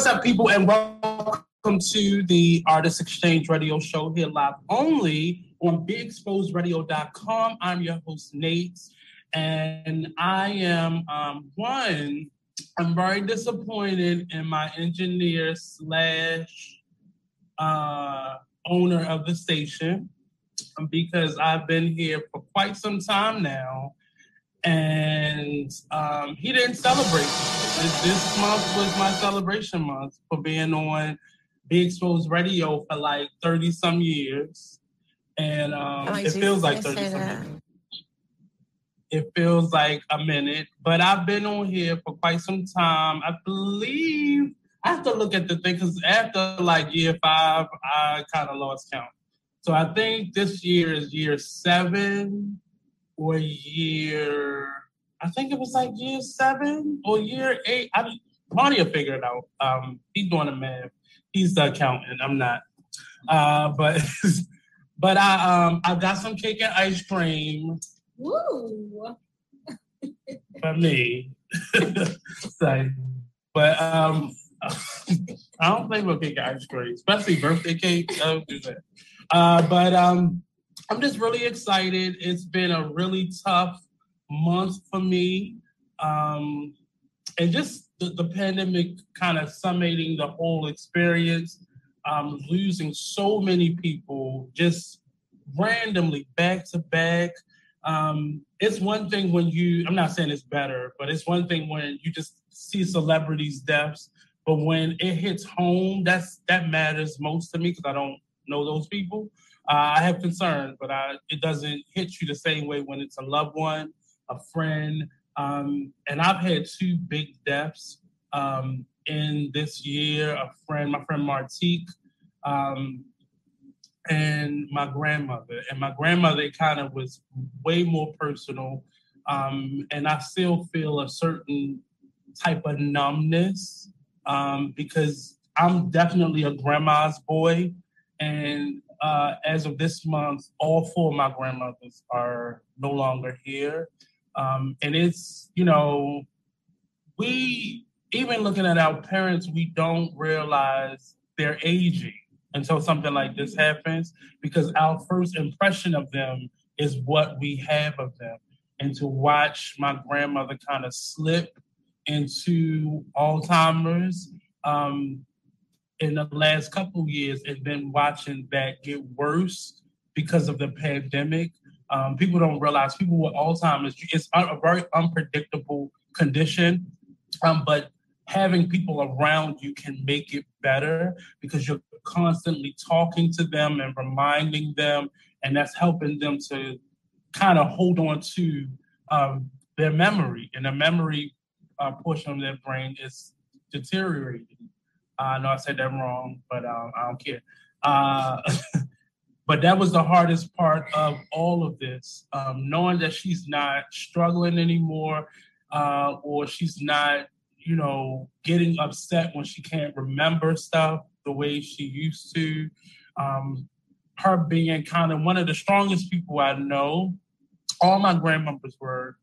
what's up, people, and welcome to the Artist Exchange Radio Show here live only on BeExposedRadio.com. I'm your host, Nate, and I am um, one. I'm very disappointed in my engineer slash uh, owner of the station because I've been here for quite some time now and um, he didn't celebrate. This, month was my celebration month for being on Be Exposed Radio for like thirty some years, and um, it feels like thirty some years. It feels like a minute, but I've been on here for quite some time. I believe I have to look at the thing because after like year five, I kind of lost count. So I think this year is year seven or year, I think it was like year seven or year eight. I Bonnie will figure it out. Um, he's doing the math. He's the accountant. I'm not. Uh, but but I um I got some cake and ice cream. Woo! for me. so, but um, I don't play with cake and ice cream, especially birthday cake. I don't do that. Uh, but um, I'm just really excited. It's been a really tough month for me. Um, and just the, the pandemic kind of summating the whole experience, um, losing so many people just randomly back to back. Um, it's one thing when you, I'm not saying it's better, but it's one thing when you just see celebrities' deaths. But when it hits home, that's that matters most to me because I don't know those people. Uh, I have concerns, but I, it doesn't hit you the same way when it's a loved one, a friend. Um, and I've had two big deaths um, in this year. A friend, my friend Martique, um, and my grandmother. And my grandmother kind of was way more personal. Um, and I still feel a certain type of numbness um, because I'm definitely a grandma's boy. And uh, as of this month, all four of my grandmothers are no longer here. Um, and it's, you know, we, even looking at our parents, we don't realize they're aging until something like this happens because our first impression of them is what we have of them. And to watch my grandmother kind of slip into Alzheimer's, um, in the last couple years and been watching that get worse because of the pandemic. Um, people don't realize people with Alzheimer's, it's a very unpredictable condition, um, but having people around you can make it better because you're constantly talking to them and reminding them, and that's helping them to kind of hold on to um, their memory. And the memory uh, portion of their brain is deteriorating. I know I said that wrong, but um, I don't care. Uh, but that was the hardest part of all of this, um, knowing that she's not struggling anymore, uh, or she's not, you know, getting upset when she can't remember stuff the way she used to. Um, her being kind of one of the strongest people I know. All my grandmothers were.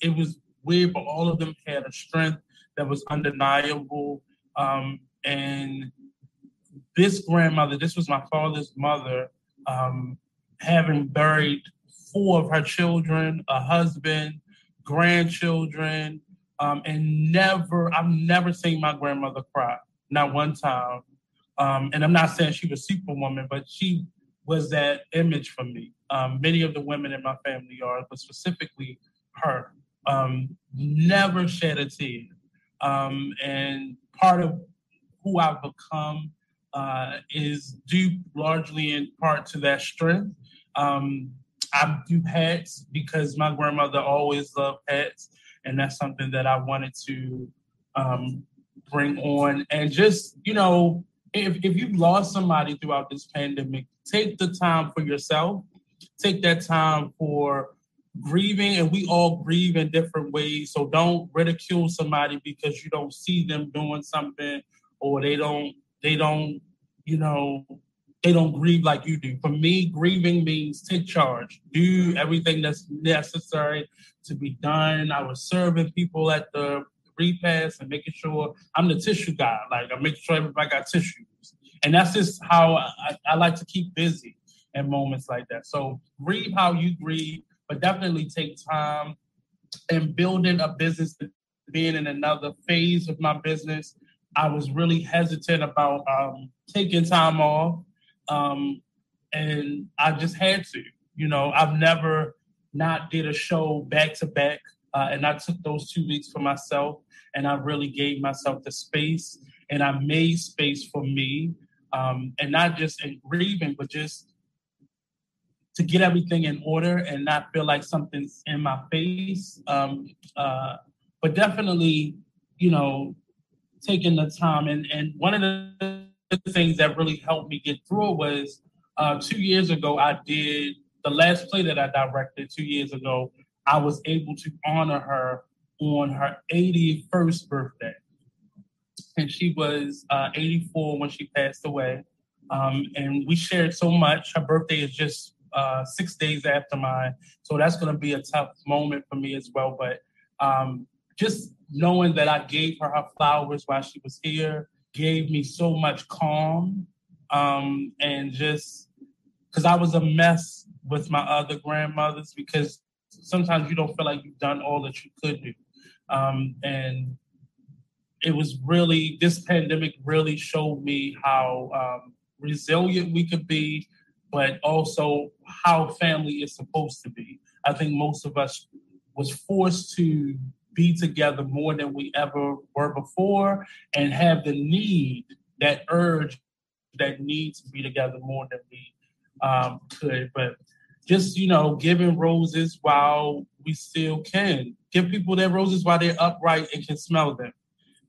It was weird, but all of them had a strength that was undeniable. Um, and this grandmother, this was my father's mother, um, having buried four of her children, a husband, grandchildren, um, and never, I've never seen my grandmother cry, not one time. Um, and I'm not saying she was superwoman, but she was that image for me. Um, many of the women in my family are, but specifically her. Um, never shed a tear. Um, and part of who I've become uh, is due largely in part to that strength. Um, I do hats because my grandmother always loved hats, and that's something that I wanted to um, bring on. And just, you know, if, if you've lost somebody throughout this pandemic take the time for yourself. Take that time for grieving, and we all grieve in different ways. So don't ridicule somebody because you don't see them doing something or they don't they don't you know they don't grieve like you do. For me, grieving means take charge, do everything that's necessary to be done. I was serving people at the repast and making sure I'm the tissue guy. Like I'm making sure everybody got tissues. And that's just how I, I like to keep busy in moments like that. So grieve how you grieve, but definitely take time and building a business, being in another phase of my business. I was really hesitant about um, taking time off um, and I just had to. You know, I've never not did a show back to back, uh, and I took those two weeks for myself, and I really gave myself the space, and I made space for me, um, and not just in grieving, but just to get everything in order and not feel like something's in my face. Um, uh, but definitely, you know, taking the time, and and one of the the things that really helped me get through it was uh, two years ago, I did the last play that I directed two years ago. I was able to honor her on her 81st birthday. And she was uh, 84 when she passed away. Um, and we shared so much. Her birthday is just uh, six days after mine. So that's going to be a tough moment for me as well. But um, just knowing that I gave her her flowers while she was here, gave me so much calm um, and just because I was a mess with my other grandmothers because sometimes you don't feel like you've done all that you could do. Um, and it was really, this pandemic really showed me how um, resilient we could be, but also how family is supposed to be. I think most of us was forced to be together more than we ever were before and have the need, that urge, that need to be together more than we um, could. But just, you know, giving roses while we still can. Give people their roses while they're upright and can smell them.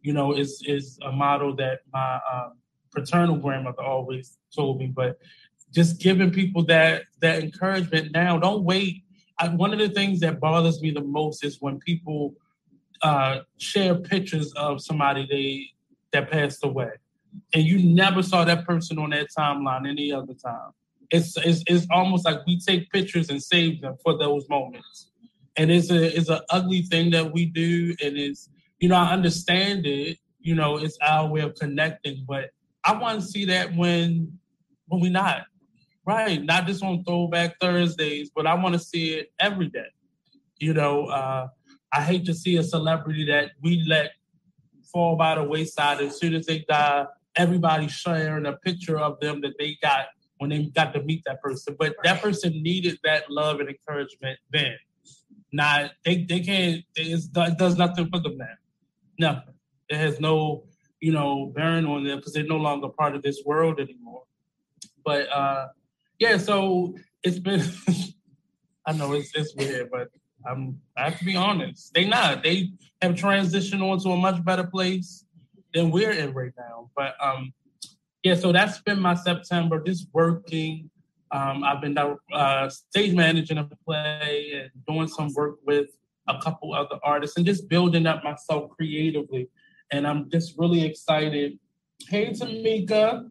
You know, is is a model that my um, paternal grandmother always told me. But just giving people that that encouragement now. Don't wait. I, one of the things that bothers me the most is when people uh, share pictures of somebody they that passed away, and you never saw that person on that timeline any other time. It's it's, it's almost like we take pictures and save them for those moments, and it's a it's an ugly thing that we do, and it's you know I understand it. You know, it's our way of connecting, but I want to see that when when we're not right, not just on Throwback Thursdays, but I want to see it every day. You know, uh, I hate to see a celebrity that we let fall by the wayside as soon as they die. Everybody sharing a picture of them that they got when they got to meet that person. But that person needed that love and encouragement then. Not they they can't it does nothing for them now. Nothing. It has no, you know, bearing on them because they're no longer part of this world anymore. But uh yeah, so it's been I know it's it's weird, but I'm I have to be honest. They not. They have transitioned onto a much better place than we're in right now. But um yeah, so that's been my September, just working. Um, I've been uh, stage managing a play and doing some work with a couple other artists and just building up myself creatively. And I'm just really excited. Hey, Tamika.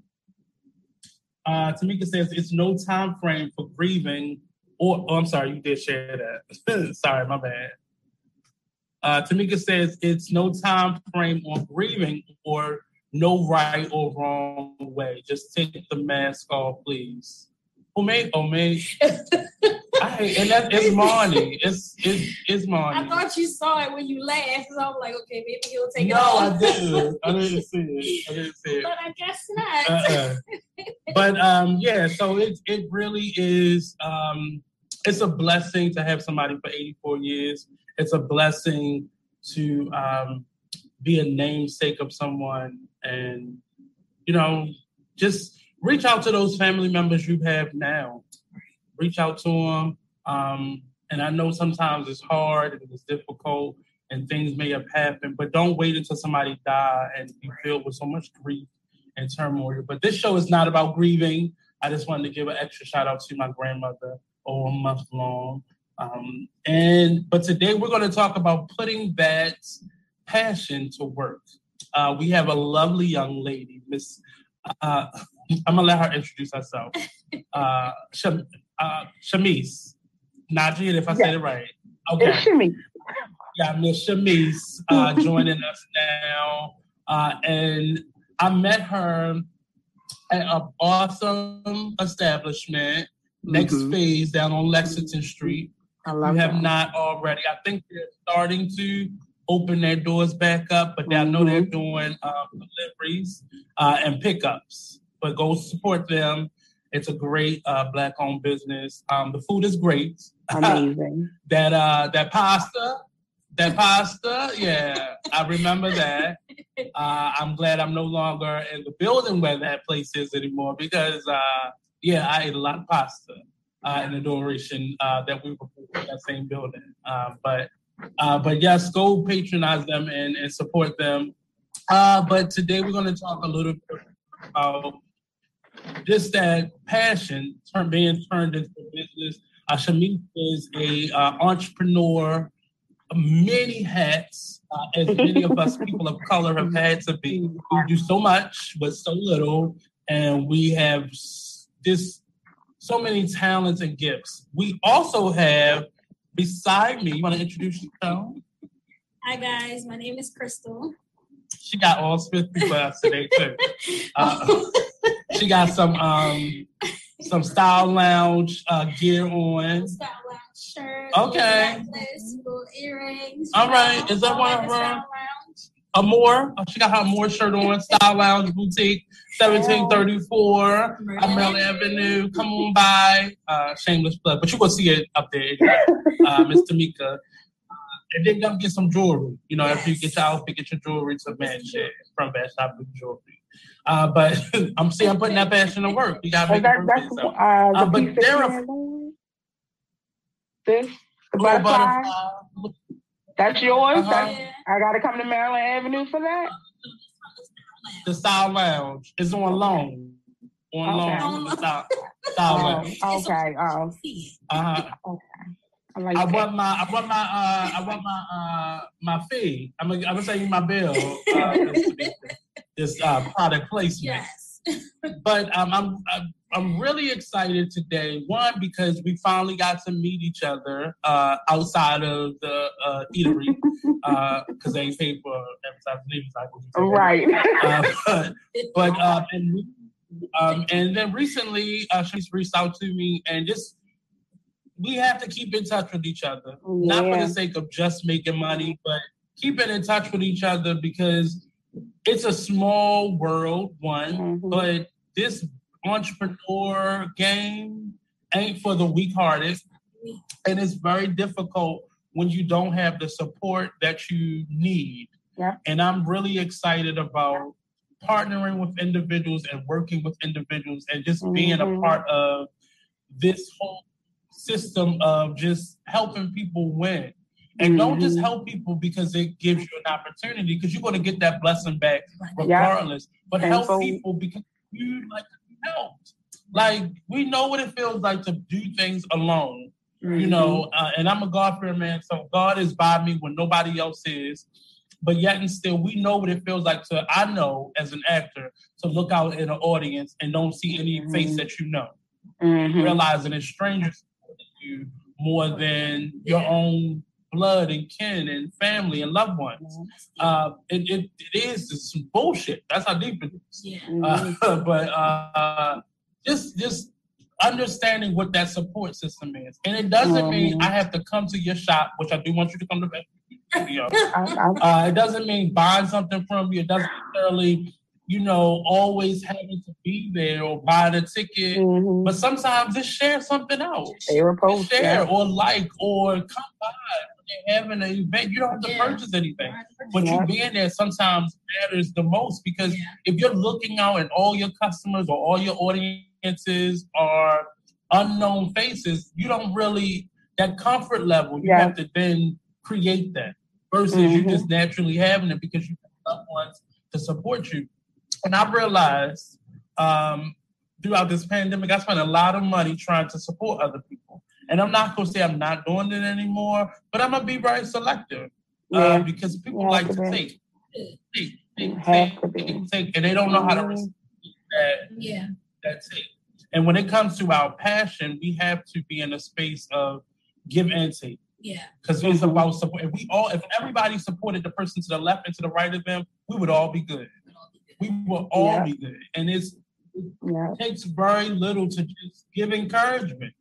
Uh, Tamika says it's no time frame for grieving or oh, I'm sorry, you did share that. sorry, my bad. Uh, Tamika says it's no time frame on grieving or no right or wrong way. Just take the mask off, please. Oh me, oh me. I, and that, it's Marnie. It's it's it's Marnie. I thought you saw it when you laughed, so I'm like, okay, maybe he'll take no, it off. No, I didn't. I didn't see it. I didn't see it. But I guess not. Uh-uh. but um, yeah, so it it really is. Um, it's a blessing to have somebody for 84 years. It's a blessing to um, be a namesake of someone and, you know, just reach out to those family members you have now. Reach out to them. Um, and I know sometimes it's hard and it's difficult and things may have happened, but don't wait until somebody die and be filled with so much grief and turmoil. But this show is not about grieving. I just wanted to give an extra shout out to my grandmother all month long. Um, and but today we're going to talk about putting that passion to work. Uh, we have a lovely young lady, Miss. Uh, I'm gonna let her introduce herself. Uh, Sham, uh, Shamise, Najee, if I said it right. Okay. It's Shamise. Yeah, Miss Shamise uh, joining us now, uh, and I met her at an awesome establishment, mm-hmm. next phase down on Lexington Street. I love you have that. not already. I think they're starting to open their doors back up, but mm-hmm. I know they're mm-hmm. doing um, deliveries uh, and pickups. But go support them. It's a great uh, black-owned business. Um, the food is great. Amazing. that uh, that pasta, that pasta, yeah, I remember that. Uh, I'm glad I'm no longer in the building where that place is anymore because, uh, yeah, I ate a lot of pasta uh, in the duration uh, that we were in that same building. Uh, but uh, but yes, go patronize them and, and support them. Uh, but today we're going to talk a little bit about just that passion turn, being turned into business. Uh, is a uh, entrepreneur, many hats, as many of us people of color have had to be. We do so much with so little, and we have this so many talents and gifts. We also have beside me, you want to introduce yourself? Hi guys, my name is Crystal. She got all spiffy us today too. Uh, she got some um some style lounge uh, gear on. Style lounge shirt. Okay. Necklace, earrings. All right, is that one of her? Amore. Oh, she got her Amore shirt on. Style Lounge Boutique, 1734 Maryland Avenue. Come on by. Uh, shameless plug, but you will see it up there, uh, Miss Tamika. Uh, and then come get some jewelry. You know, yes. after you get your outfit, get your jewelry to match it from Best Shop Jewelry. Uh, but I'm seeing I'm putting that passion to work. You gotta make that, work. Uh, uh, but there are this the butterfly. That's yours. Uh-huh. That's, I got to come to Maryland Avenue for that. The Style Lounge is on loan. On okay. loan. The Style, style oh, Lounge. Okay. Oh. Uh-huh. Okay. I, like I want my I want my uh I want my uh my fee. I'm gonna I'm gonna send you my bill. Uh, this uh product placement. Yes. But um, I'm, I'm I'm really excited today. One because we finally got to meet each other uh, outside of the uh, eatery because uh, they paid for advertising. Right. Uh, but but uh, and, um, and then recently uh, she's reached out to me and just we have to keep in touch with each other, yeah. not for the sake of just making money, but keeping in touch with each other because it's a small world, one, mm-hmm. but this entrepreneur game ain't for the weak hearted. And it's very difficult when you don't have the support that you need. Yeah. And I'm really excited about partnering with individuals and working with individuals and just mm-hmm. being a mm-hmm. part of this whole system of just helping people win. And mm-hmm. don't just mm-hmm. help people because it gives you an opportunity, because you're going to get that blessing back regardless. Yeah. But help so, people because you like to be helped. Like we know what it feels like to do things alone. Mm-hmm. You know, uh, and I'm a God fearing man, so God is by me when nobody else is. But yet and still, we know what it feels like to. I know as an actor to look out in an audience and don't see any mm-hmm. face that you know, mm-hmm. realizing it's strangers you more than your own blood and kin and family and loved ones. Uh, it, it, it is some bullshit. That's how deep it is. Yeah. Uh, but uh, just just understanding what that support system is, and it doesn't mm-hmm. mean I have to come to your shop, which I do want you to come to. Studio. Uh, it doesn't mean buying something from you. It doesn't necessarily you know, always having to be there or buy the ticket. Mm-hmm. But sometimes just share something out. Share, post, share yeah. or like or come by they're having an event. You don't have to yeah. purchase anything. But yeah. you being there sometimes matters the most because yeah. if you're looking out and all your customers or all your audiences are unknown faces, you don't really that comfort level. You have to then create that versus mm-hmm. you just naturally having it because you have loved ones to support you. And I realized um, throughout this pandemic, I spent a lot of money trying to support other people. And I'm not gonna say I'm not doing it anymore, but I'm gonna be very selective uh, yeah. uh, because people like to, to think, think, think, think, think, and they don't know how to receive that. Yeah, that's it. And when it comes to our passion, we have to be in a space of give and take. Yeah. Because it's about support. If we all, if everybody supported the person to the left and to the right of them, we would all be good. We will all yeah. be good. And it's yeah. it takes very little to just give encouragement.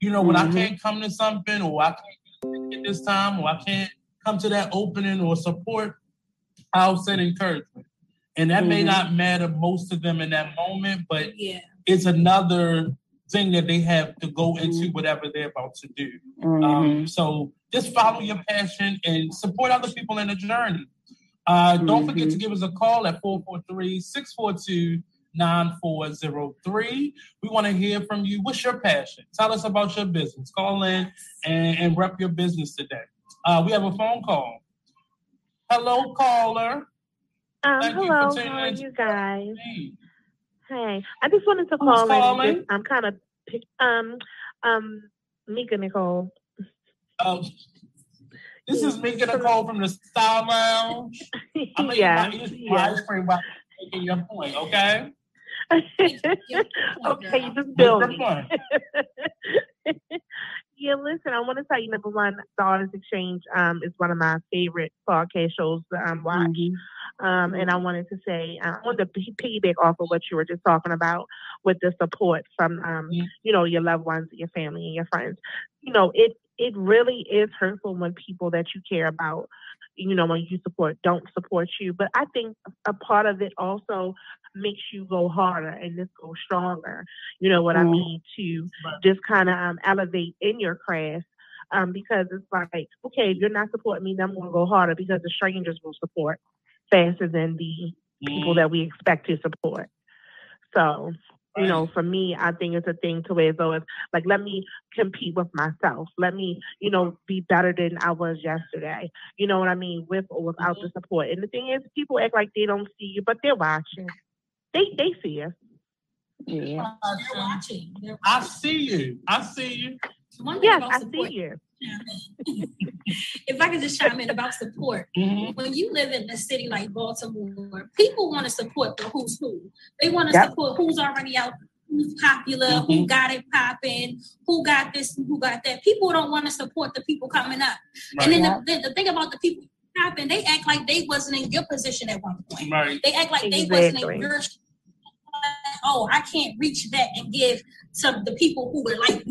You know, when mm-hmm. I can't come to something or I can't get this time or I can't come to that opening or support, I'll send encouragement. And that mm-hmm. may not matter most of them in that moment, but yeah. it's another thing that they have to go into mm-hmm. whatever they're about to do. Mm-hmm. Um, so just follow your passion and support other people in the journey. Uh, mm-hmm. Don't forget to give us a call at 443 642 9403. We want to hear from you. What's your passion? Tell us about your business. Call in and, and rep your business today. Uh, we have a phone call. Hello, caller. Um, hello, how are you guys? Hey, I just wanted to call in. Just, I'm kind of um um Mika Nicole. Oh, this is Mika Nicole from the Style Lounge. I'm yeah, yeah. ice cream making your point, okay? okay, you just build Yeah, listen, I want to tell you number one, the Artist Exchange um, is one of my favorite podcast shows to um, watch. Mm-hmm. Um, and I wanted to say, uh, I want to piggyback off of what you were just talking about with the support from, um, you know, your loved ones, your family, and your friends. You know, it it really is hurtful when people that you care about, you know, when you support don't support you. But I think a part of it also makes you go harder and just go stronger. You know what mm-hmm. I mean? To just kind of um, elevate in your craft. Um, because it's like, okay, if you're not supporting me, then I'm going to go harder because the strangers will support faster than the people mm-hmm. that we expect to support. So you know, for me, I think it's a thing to where though it's like, let me compete with myself. Let me, you know, be better than I was yesterday. You know what I mean? With or without mm-hmm. the support. And the thing is, people act like they don't see you, but they're watching. They they see you. Yeah. They're watching. They're watching. I see you. I see you. One thing yes, about I see you. if I could just chime in about support, mm-hmm. when you live in a city like Baltimore, people want to support the who's who. They want to yep. support who's already out, who's popular, mm-hmm. who got it popping, who got this, who got that. People don't want to support the people coming up. Right. And then the, the, the, thing about the people happen, they act like they wasn't in your position at one point. Right. They act like exactly. they wasn't in your oh, I can't reach that and give to the people who were like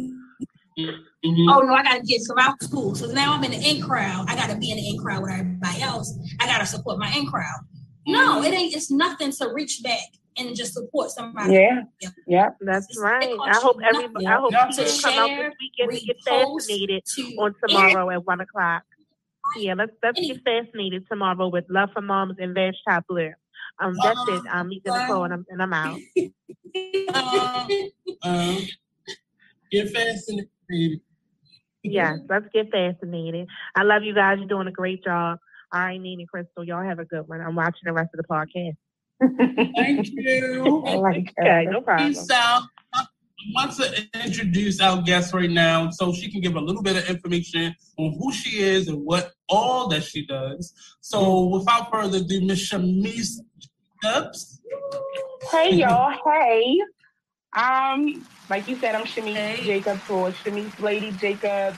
Mm-hmm. Oh no, I gotta get around school. So now I'm in the in crowd. I gotta be in the in crowd with everybody else. I gotta support my in crowd. No, mm-hmm. it ain't. It's nothing to reach back and just support somebody. Yeah, yeah, that's it's, right. I hope everybody. I hope people come out this weekend and get fascinated on tomorrow at one o'clock. Yeah, let's let's get fascinated tomorrow with Love for Moms and Veg Top Blue. Um, that's it. I'm Mika Nicole, and I'm and I'm out. uh, um, get fascinated Yes, let's get fascinated. I love you guys. You're doing a great job. All right, Nina Crystal, y'all have a good one. I'm watching the rest of the podcast. Thank you. okay, no problem. Peace out. I want to introduce our guest right now so she can give a little bit of information on who she is and what all that she does. So without further ado, Miss Shamise Jacobs. Hey y'all, hey. Um, like you said, I'm Shamise hey. Jacobs or Shamise Lady Jacobs,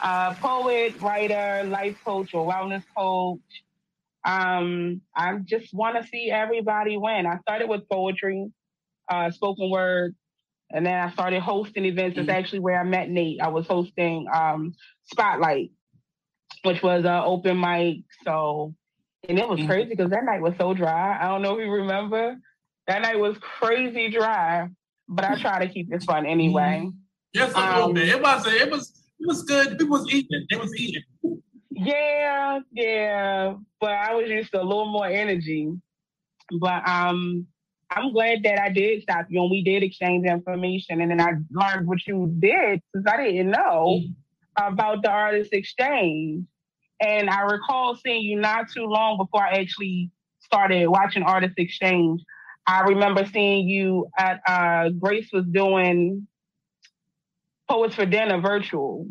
uh, poet, writer, life coach, or wellness coach. Um, I just want to see everybody win. I started with poetry, uh, spoken word, and then I started hosting events. It's mm-hmm. actually where I met Nate. I was hosting um, Spotlight, which was an open mic. So, and it was mm-hmm. crazy because that night was so dry. I don't know if you remember. That night was crazy dry but I try to keep it fun anyway. Just a um, little bit. It was it was it was good. People was eating. They was eating. Yeah, yeah. But I was used to a little more energy. But um I'm glad that I did stop you and we did exchange information and then I learned what you did because I didn't know mm-hmm. about the artist exchange. And I recall seeing you not too long before I actually started watching Artist Exchange. I remember seeing you at uh, Grace was doing Poets for Dinner virtual.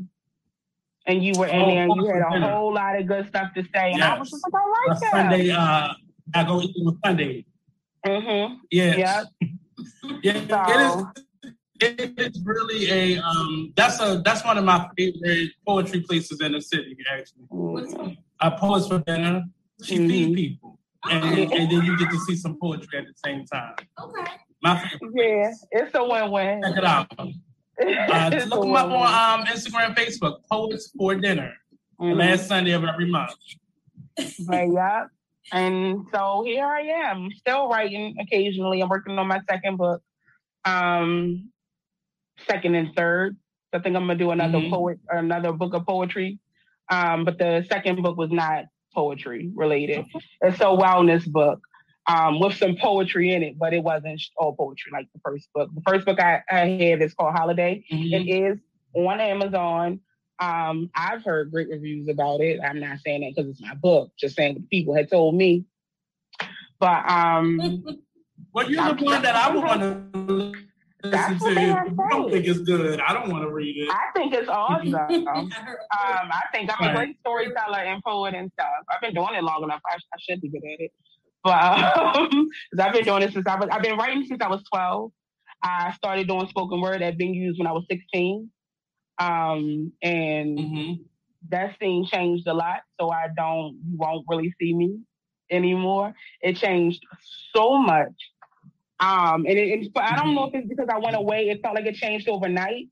And you were in oh, there and you had a whole lot of good stuff to say. And yes. I was just like, I like that. Sunday, uh, I go eat with Sunday. Mm-hmm. Yes. Yep. yeah. So, it is it is really a um that's a that's one of my favorite poetry places in the city actually. Mm-hmm. Uh, poets for dinner. She mm-hmm. feed people and, and, then you get to see some poetry at the same time. Okay. My favorite. Yeah, it's a win-win. Check it out. Uh, look them up on um, Instagram, Facebook. Poets for Dinner. Mm-hmm. Last Sunday of every month. Right, yeah. And so here I am, still writing occasionally. I'm working on my second book, um, second and third. I think I'm gonna do another mm-hmm. poet, another book of poetry. Um, but the second book was not poetry related. It's a wellness book um, with some poetry in it, but it wasn't all poetry like the first book. The first book I, I have is called Holiday. Mm-hmm. It is on Amazon. Um, I've heard great reviews about it. I'm not saying that because it's my book, just saying people had told me. But um, well, you're the one that I would want to that's what they are I don't think it's good. I don't want to read it. I think it's awesome. um, I think I'm a great storyteller and poet and stuff. I've been doing it long enough. I, I should be good at it. But um, I've been doing it since I was. I've been writing since I was 12. I started doing spoken word at venues when I was 16, um, and mm-hmm. that scene changed a lot. So I don't, you won't really see me anymore. It changed so much um, and, it, and I don't know if it's because I went away. It felt like it changed overnight.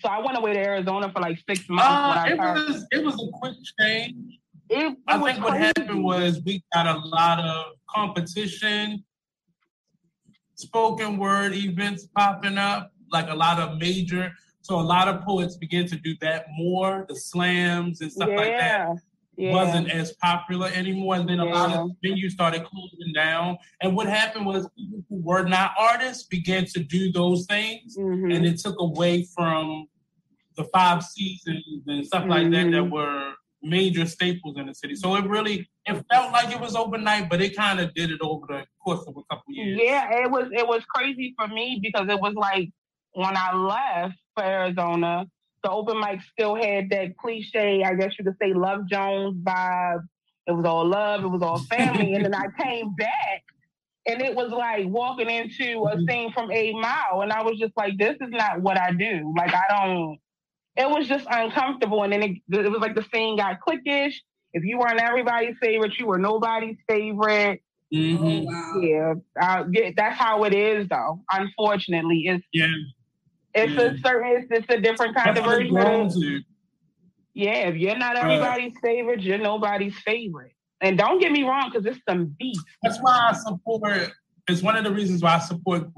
So I went away to Arizona for like six months. Uh, it was it was a quick change. It, it I think crazy. what happened was we got a lot of competition, spoken word events popping up, like a lot of major. So a lot of poets began to do that more, the slams and stuff yeah. like that yeah. wasn't as popular anymore. And then a yeah. lot of venues started closing down. And what happened was people who were not artists began to do those things. Mm-hmm. And it took away from the five seasons and stuff mm-hmm. like that that mm-hmm. were major staples in the city. So it really it felt like it was overnight, but it kind of did it over the course of a couple years. Yeah, it was it was crazy for me because it was like when I left for Arizona, the open mic still had that cliche, I guess you could say, Love Jones vibe. It was all love, it was all family. and then I came back and it was like walking into a mm-hmm. scene from Eight Mile. And I was just like, this is not what I do. Like, I don't, it was just uncomfortable. And then it, it was like the scene got cliquish. If you weren't everybody's favorite, you were nobody's favorite. Mm-hmm. Oh, wow. Yeah, uh, yeah, that's how it is, though. Unfortunately, it's yeah. It's yeah. a certain, it's, it's a different kind That's of version. Yeah, if you're not everybody's uh, favorite, you're nobody's favorite. And don't get me wrong, because it's some beef. That's why I support. It's one of the reasons why I support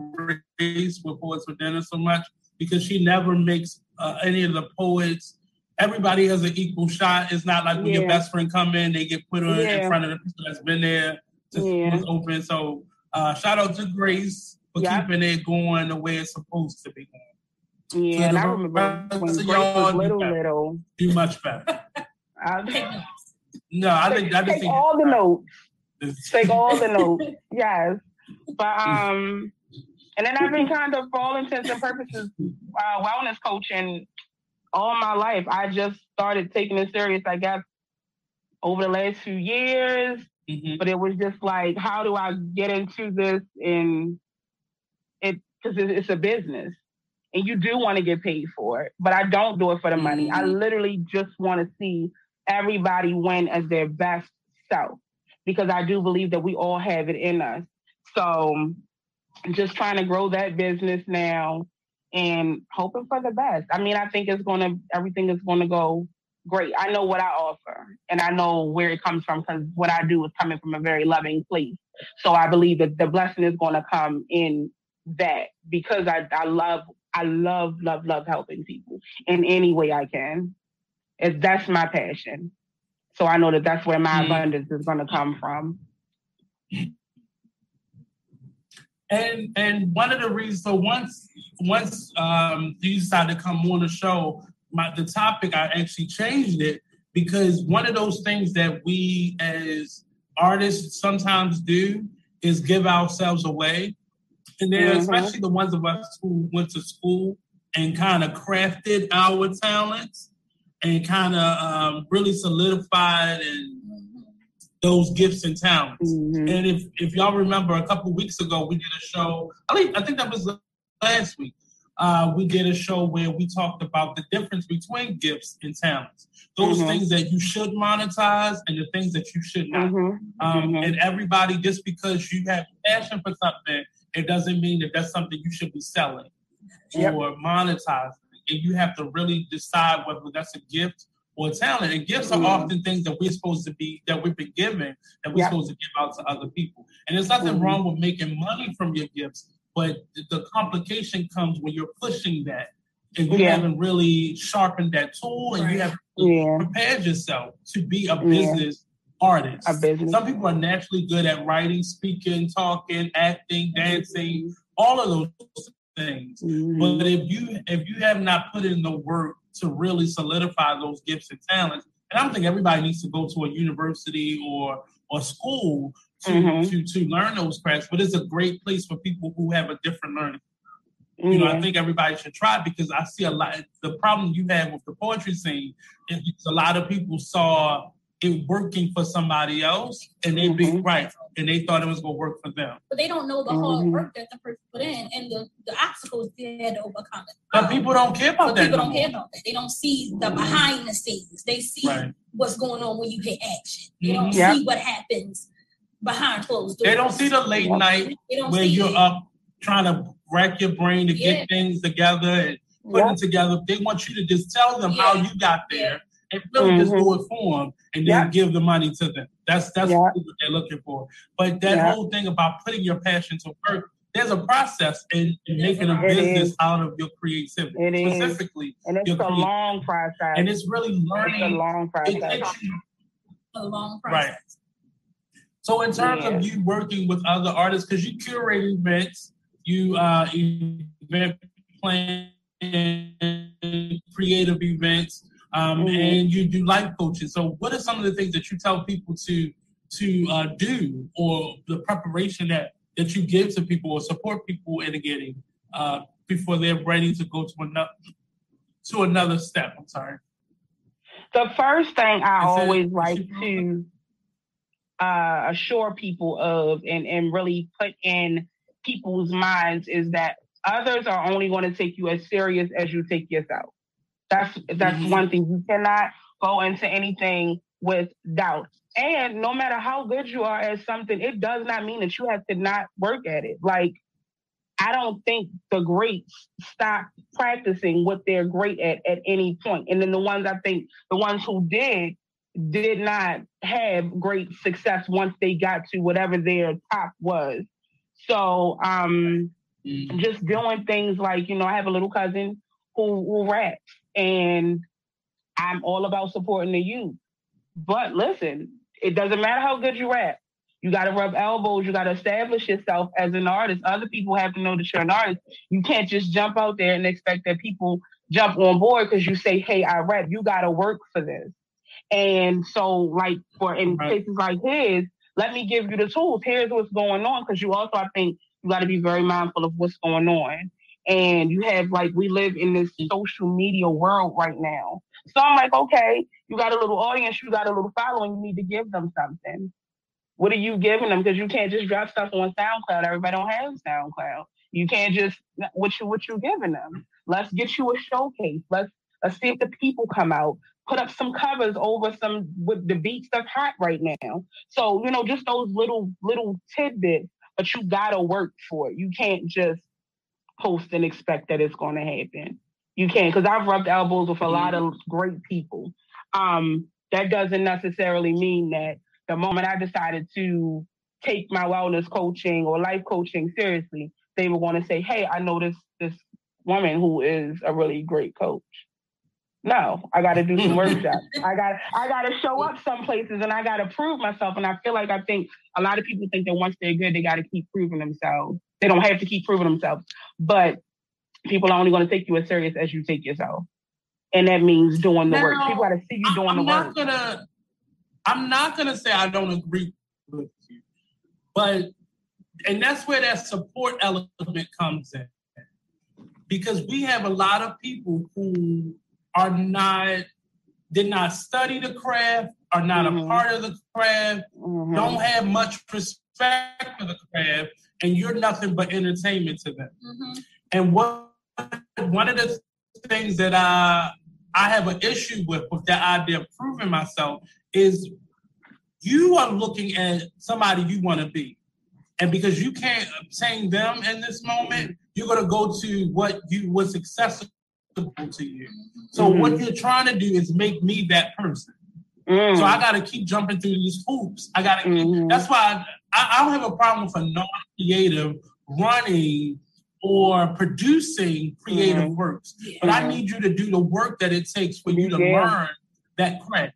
Grace with Poets for Dinner so much because she never makes uh, any of the poets. Everybody has an equal shot. It's not like when yeah. your best friend come in, they get put on yeah. in front of the person that's been there to yeah. open. So uh, shout out to Grace for yep. keeping it going the way it's supposed to be going. Yeah, and I remember when Grace was little, little. Do much better. I, no, I think I take all the notes. take all the notes. Yes, but um, and then I've been kind of, for all intents and purposes, uh, wellness coaching all my life. I just started taking it serious, I guess, over the last few years. Mm-hmm. But it was just like, how do I get into this? And it because it's a business and you do want to get paid for it, but I don't do it for the money. Mm-hmm. I literally just want to see everybody win as their best self because I do believe that we all have it in us. So just trying to grow that business now and hoping for the best. I mean, I think it's going to, everything is going to go great. I know what I offer and I know where it comes from because what I do is coming from a very loving place. So I believe that the blessing is going to come in that because I, I love I love, love, love helping people in any way I can. It's, that's my passion. So I know that that's where my mm-hmm. abundance is going to come from. And and one of the reasons, so once once um, you decided to come on the show, my the topic I actually changed it because one of those things that we as artists sometimes do is give ourselves away. And then, mm-hmm. especially the ones of us who went to school and kind of crafted our talents and kind of um, really solidified and those gifts and talents. Mm-hmm. And if if y'all remember, a couple weeks ago we did a show. I think I think that was last week. Uh, we did a show where we talked about the difference between gifts and talents. Those mm-hmm. things that you should monetize and the things that you should not. Mm-hmm. Um, mm-hmm. and everybody, just because you have passion for something, it doesn't mean that that's something you should be selling yep. or monetizing. And you have to really decide whether that's a gift or talent. And gifts mm-hmm. are often things that we're supposed to be that we've been given that we're yep. supposed to give out to other people. And there's nothing mm-hmm. wrong with making money from your gifts, but the complication comes when you're pushing that and you yeah. haven't really sharpened that tool and you haven't yeah. prepared yourself to be a business yeah. artist. A business. Some people are naturally good at writing, speaking, talking, acting, dancing, all of those things. Mm-hmm. But if you if you have not put in the work to really solidify those gifts and talents. And I don't think everybody needs to go to a university or or school to mm-hmm. to to learn those crafts, but it's a great place for people who have a different learning. You know, I think everybody should try because I see a lot. The problem you have with the poetry scene is a lot of people saw it working for somebody else, and they mm-hmm. be right, and they thought it was going to work for them. But they don't know the mm-hmm. hard work that the person put in and the, the obstacles they had to overcome. It. But um, people don't care about but that. People don't care about that. They don't see the behind the scenes. They see right. what's going on when you hit action. They don't mm-hmm. see what happens behind closed doors. They don't see the late night where you're up trying to rack your brain to yeah. get things together and put it together. They want you to just tell them yeah. how you got there and really mm-hmm. just do it for them and then yeah. give the money to them. That's that's yeah. what they're looking for. But that yeah. whole thing about putting your passion to work, there's a process in, in making a it business is. out of your creativity. It specifically, is. and it's a creativity. long process. And it's really learning. It's a long process. a long process. Right. So in terms of you working with other artists, because you curate events, you uh, event plan creative events um, mm-hmm. and you do life coaching. So, what are some of the things that you tell people to to uh, do, or the preparation that that you give to people, or support people in getting uh, before they're ready to go to another to another step? I'm sorry. The first thing I always like to uh, assure people of, and and really put in people's minds, is that others are only going to take you as serious as you take yourself. That's that's mm-hmm. one thing. You cannot go into anything with doubt. And no matter how good you are at something, it does not mean that you have to not work at it. Like I don't think the greats stop practicing what they're great at at any point. And then the ones I think the ones who did did not have great success once they got to whatever their top was. So um mm-hmm. just doing things like, you know, I have a little cousin who who raps and I'm all about supporting the youth. But listen, it doesn't matter how good you rap. You got to rub elbows. You got to establish yourself as an artist. Other people have to know that you're an artist. You can't just jump out there and expect that people jump on board because you say, "Hey, I rap." You got to work for this. And so, like for in right. cases like his, let me give you the tools. Here's what's going on because you also, I think, you got to be very mindful of what's going on and you have like we live in this social media world right now. So I'm like, okay, you got a little audience, you got a little following, you need to give them something. What are you giving them? Because you can't just drop stuff on SoundCloud. Everybody don't have SoundCloud. You can't just what you what you giving them. Let's get you a showcase. Let's let's see if the people come out. Put up some covers over some with the beats that's hot right now. So you know, just those little little tidbits. But you gotta work for it. You can't just post and expect that it's going to happen. You can't, because I've rubbed elbows with a lot of great people. Um, that doesn't necessarily mean that the moment I decided to take my wellness coaching or life coaching seriously, they were going to say, "Hey, I know this this woman who is a really great coach." No, I got to do some workshops. I got I got to show up some places and I got to prove myself. And I feel like I think a lot of people think that once they're good, they got to keep proving themselves. They don't have to keep proving themselves, but people are only going to take you as serious as you take yourself, and that means doing the now, work. People got to see you doing I'm the work. Gonna, I'm not gonna say I don't agree with you, but and that's where that support element comes in. Because we have a lot of people who are not, did not study the craft, are not mm-hmm. a part of the craft, mm-hmm. don't have much respect for the craft, and you're nothing but entertainment to them. Mm-hmm. And what one of the things that I I have an issue with with that idea of proving myself is you are looking at somebody you want to be. And because you can't obtain them in this moment, you're gonna go to what you was accessible to you. So mm-hmm. what you're trying to do is make me that person. Mm. So I gotta keep jumping through these hoops. I gotta keep, mm-hmm. that's why I, I, don't have a problem with a non-creative running or producing creative mm-hmm. works. But I need you to do the work that it takes for you to yeah. learn that craft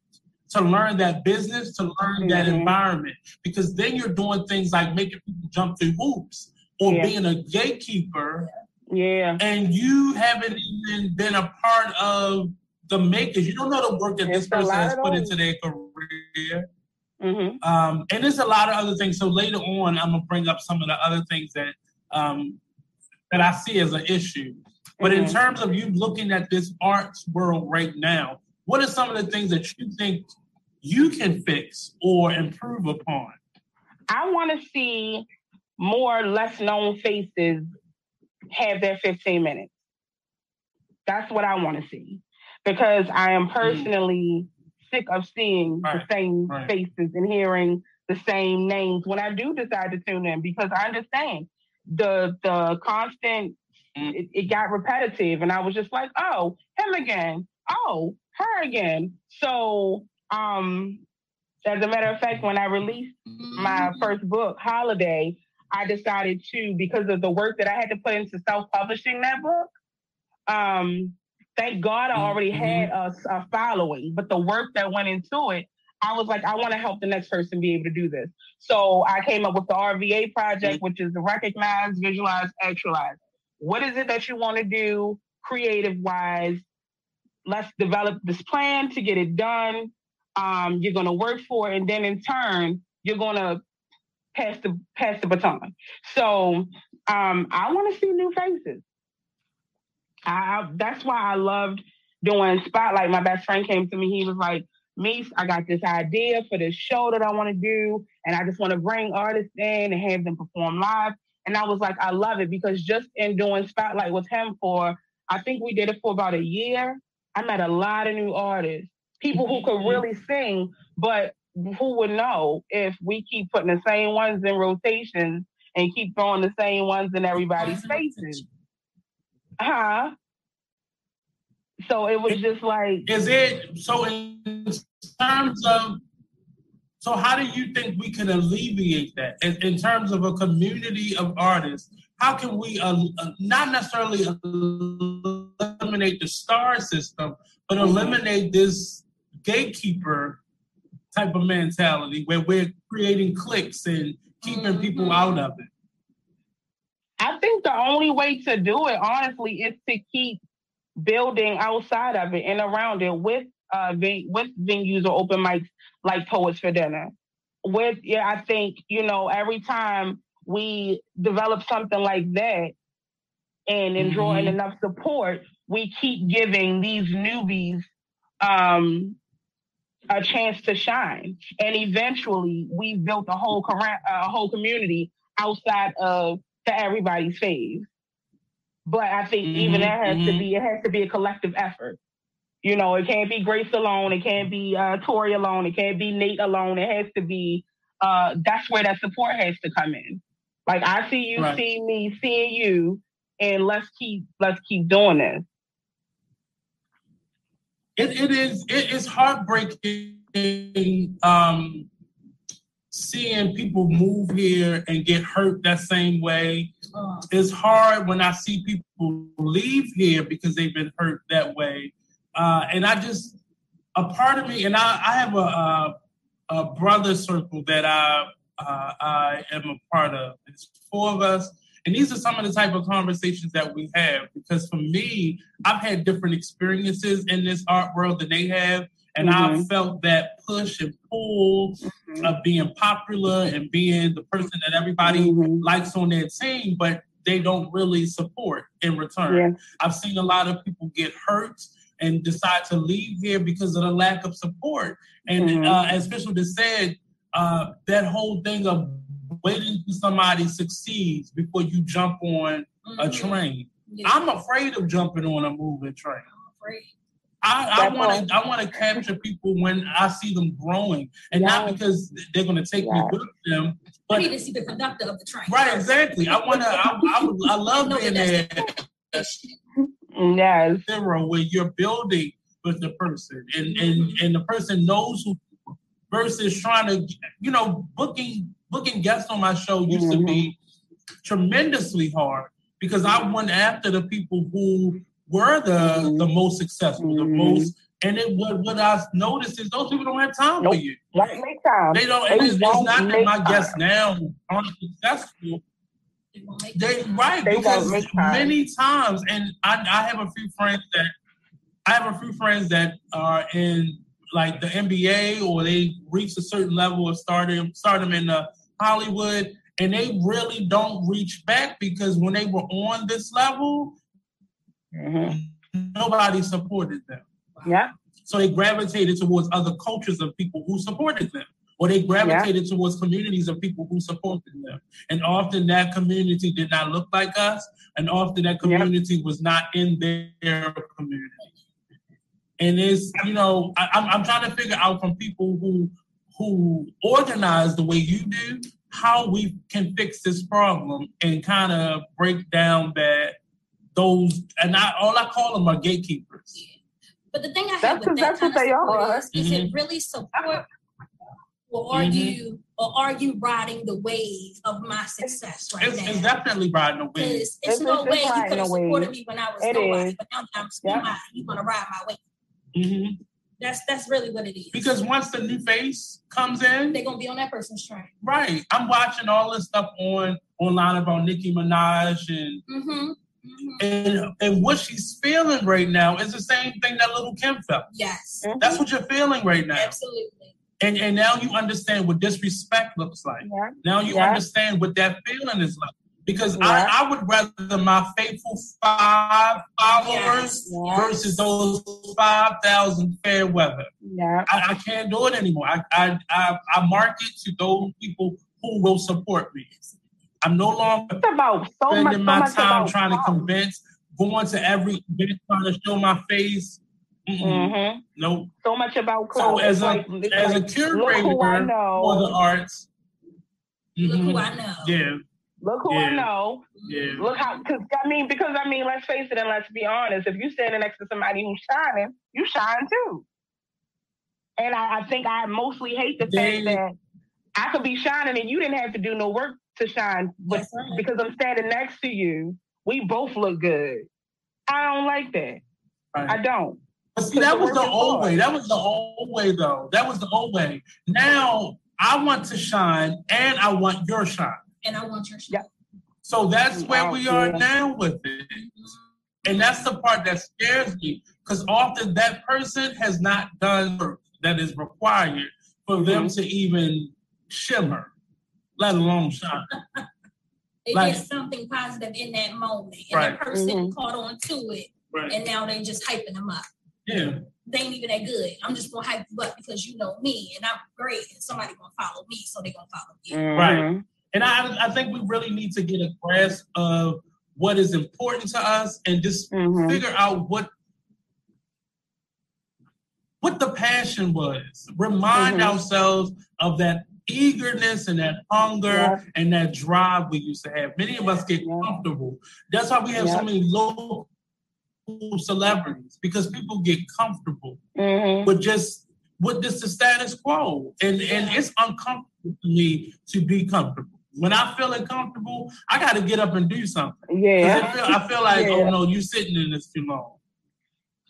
to learn that business, to learn mm-hmm. that environment, because then you're doing things like making people jump through hoops or yeah. being a gatekeeper. Yeah. And you haven't even been a part of the makers. You don't know the work that it's this person has put into their career. Mm-hmm. Um, and there's a lot of other things. So later on, I'm gonna bring up some of the other things that um, that I see as an issue. But mm-hmm. in terms of you looking at this arts world right now, what are some of the things that you think you can fix or improve upon? I want to see more less known faces have their 15 minutes. That's what I want to see because I am mm-hmm. personally sick of seeing right. the same right. faces and hearing the same names when I do decide to tune in because I understand the the constant mm. it, it got repetitive and I was just like, oh, him again. Oh, her again. So um, as a matter of fact, when I released my mm-hmm. first book, Holiday, I decided to, because of the work that I had to put into self-publishing that book, um, thank God I already mm-hmm. had a, a, following, but the work that went into it, I was like, I want to help the next person be able to do this. So I came up with the RVA project, which is the recognize, visualize, actualize. What is it that you want to do creative wise? Let's develop this plan to get it done um, you're going to work for, it. and then in turn, you're going to pass the pass the baton. So um, I want to see new faces. I, that's why I loved doing Spotlight. My best friend came to me. He was like, "Meese, I got this idea for this show that I want to do, and I just want to bring artists in and have them perform live." And I was like, "I love it because just in doing Spotlight with him for, I think we did it for about a year. I met a lot of new artists people who could really mm-hmm. sing, but who would know if we keep putting the same ones in rotations and keep throwing the same ones in everybody's faces? Huh? So it was just like. Is it so in terms of? So how do you think we can alleviate that in, in terms of a community of artists? How can we uh, not necessarily eliminate the star system, but mm-hmm. eliminate this gatekeeper type of mentality where we're creating cliques and keeping mm-hmm. people out of it? I think the only way to do it, honestly, is to keep building outside of it and around it with uh with venues or open mics like Poets for Dinner. With yeah, I think you know every time we develop something like that and enjoying mm-hmm. enough support, we keep giving these newbies um a chance to shine. And eventually, we built a whole a whole community outside of the everybody's phase. But I think mm-hmm, even that has mm-hmm. to be it has to be a collective effort. You know, it can't be Grace alone. It can't be uh, Tori alone. It can't be Nate alone. It has to be. Uh, that's where that support has to come in. Like I see you, right. see me, seeing you, and let's keep let's keep doing this it, it is it is heartbreaking um, seeing people move here and get hurt that same way. It's hard when I see people leave here because they've been hurt that way. Uh, and I just a part of me, and I, I have a, a, a brother circle that I uh, I am a part of. It's four of us, and these are some of the type of conversations that we have because for me, I've had different experiences in this art world than they have. And mm-hmm. I felt that push and pull mm-hmm. of being popular and being the person that everybody mm-hmm. likes on their team, but they don't really support in return. Yeah. I've seen a lot of people get hurt and decide to leave here because of the lack of support. And mm-hmm. uh, as Bishop just said, uh, that whole thing of waiting for somebody succeeds before you jump on mm-hmm. a train. Yeah. I'm afraid of jumping on a moving train. I'm. I want to I want to capture people when I see them growing, and yes. not because they're going to take yes. me with them. But, I need to see the conductor of the train. Right, exactly. I want to. I, I, I love being there. Yes. Zero, where you're building with the person, and and and the person knows who versus trying to, you know, booking booking guests on my show used mm-hmm. to be mm-hmm. tremendously hard because I went after the people who were the mm-hmm. the most successful, mm-hmm. the most. And it what what I noticed is those people don't have time nope. for you. Don't make time. They don't. They it's, it's not that my time. guests now aren't successful. They right they because many times, and I, I have a few friends that I have a few friends that are in like the NBA or they reach a certain level of stardom, stardom in uh, Hollywood, and they really don't reach back because when they were on this level, mm-hmm. nobody supported them. Yeah. So they gravitated towards other cultures of people who supported them, or they gravitated yeah. towards communities of people who supported them. And often that community did not look like us, and often that community was not in their community. And it's you know I, I'm I'm trying to figure out from people who who organize the way you do how we can fix this problem and kind of break down that those and I all I call them are gatekeepers. But the thing I have with that kind of support is, is mm-hmm. it really support or are mm-hmm. you or are you riding the wave of my success right it's, now? It's definitely riding the wave. It's, it's, it's no way you could have supported me when I was it nobody, is. but now I'm yeah. you want to ride my wave. Mm-hmm. That's that's really what it is. Because once the new face comes in, they're gonna be on that person's train. Right. I'm watching all this stuff on online about Nicki Minaj and mm-hmm. And and what she's feeling right now is the same thing that Lil' Kim felt. Yes. Mm-hmm. That's what you're feeling right now. Absolutely. And and now you understand what disrespect looks like. Yeah. Now you yeah. understand what that feeling is like because yeah. I, I would rather my faithful five followers yes. versus those five thousand fair weather. Yeah, I, I, can't do it anymore. I, I I I market to those people who will support me. I'm no longer about so spending much, my so time trying to convince, going to every event trying to show my face. Mm-hmm. Nope. So much about clothes. So as a like, as like, a curator for the arts, mm-hmm. look who I know. Yeah. Look who yeah. I know. Yeah. Look how, because I mean, because I mean, let's face it and let's be honest. If you're standing next to somebody who's shining, you shine too. And I, I think I mostly hate the fact that I could be shining and you didn't have to do no work to shine, but right. because I'm standing next to you, we both look good. I don't like that. Right. I don't. But see, that was the old hard. way. That was the old way, though. That was the old way. Now I want to shine, and I want your shine and I want your shot. So that's where we are now with it. And that's the part that scares me because often that person has not done work that is required for mm-hmm. them to even shimmer, let alone shine. they like, get something positive in that moment, and right. that person mm-hmm. caught on to it, right. and now they just hyping them up. Yeah. They ain't even that good. I'm just gonna hype you up because you know me and I'm great, and somebody gonna follow me, so they gonna follow you. Mm-hmm. Right. And I, I think we really need to get a grasp of what is important to us and just mm-hmm. figure out what what the passion was. Remind mm-hmm. ourselves of that eagerness and that hunger yep. and that drive we used to have. Many of us get yep. comfortable. That's why we have yep. so many local celebrities because people get comfortable mm-hmm. with just with this the status quo. And and it's uncomfortable to me to be comfortable when I feel uncomfortable, I got to get up and do something. Yeah. I feel, I feel like, yeah. oh no, you sitting in this too long.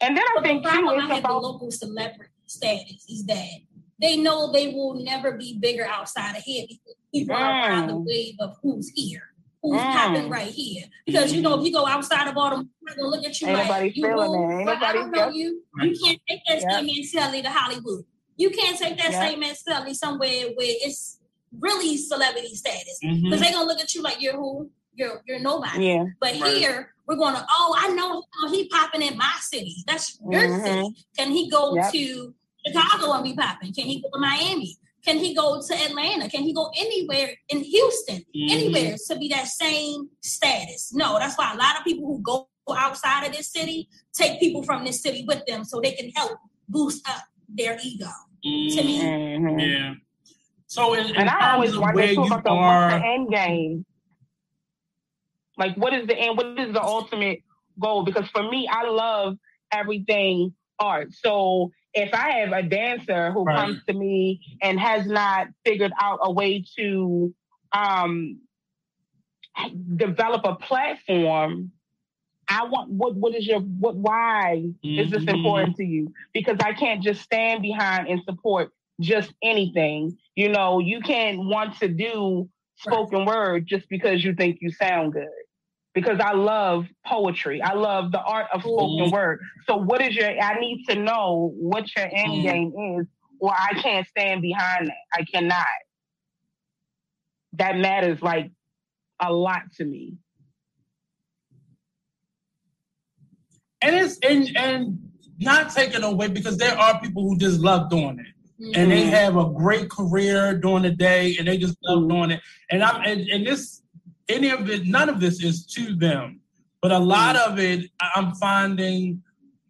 And then I but think the problem too, I about the local celebrity status is that they know they will never be bigger outside of here because people mm. are on the wave of who's here, who's mm. popping right here. Because you know, if you go outside of Baltimore, they're gonna look at you Ain't like you move, but I don't know you. You can't take that yep. statement silly to Hollywood. You can't take that yep. statement silly somewhere where it's really celebrity status. Because mm-hmm. they're gonna look at you like you're who? You're you're nobody. Yeah. But right. here we're gonna, oh, I know he popping in my city. That's your mm-hmm. city. Can he go yep. to Chicago and be popping? Can he go to Miami? Can he go to Atlanta? Can he go anywhere in Houston, mm-hmm. anywhere to be that same status? No, that's why a lot of people who go outside of this city take people from this city with them so they can help boost up their ego. Mm-hmm. To me, mm-hmm. yeah. So, in, in and I always wonder too about the, are... the end game. Like, what is the end? What is the ultimate goal? Because for me, I love everything art. So if I have a dancer who right. comes to me and has not figured out a way to um, develop a platform, I want what what is your what why mm-hmm. is this mm-hmm. important to you? Because I can't just stand behind and support just anything. You know, you can't want to do spoken right. word just because you think you sound good because I love poetry. I love the art of spoken word. So what is your I need to know what your end game is, or I can't stand behind that. I cannot. That matters like a lot to me. And it's and and not taken away because there are people who just love doing it. Mm-hmm. And they mm-hmm. have a great career during the day and they just love mm-hmm. doing it. And I'm and, and this any of it, none of this is to them. But a lot of it, I'm finding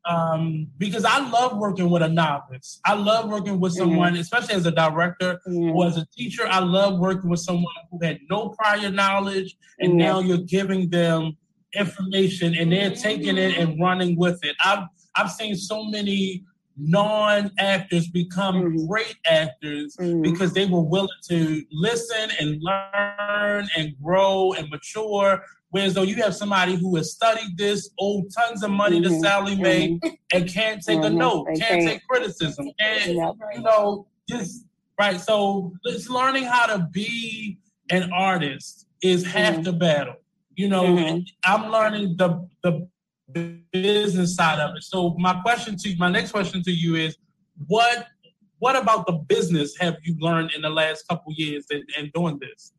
um, because I love working with a novice. I love working with mm-hmm. someone, mm-hmm. especially as a director mm-hmm. or as a teacher. I love working with someone who had no prior knowledge, and mm-hmm. now you're giving them information, and they're taking it and running with it. I've I've seen so many non-actors become mm-hmm. great actors mm-hmm. because they were willing to listen and learn and grow and mature. Whereas though you have somebody who has studied this, owed tons of money mm-hmm. to Mae, mm-hmm. and can't take a mm-hmm. note, can't, can't, take criticism, and you know, just right. So it's learning how to be an artist is half mm-hmm. the battle. You know, I'm learning the the business side of it. So my question to you, my next question to you is, what what about the business have you learned in the last couple years in, in doing this?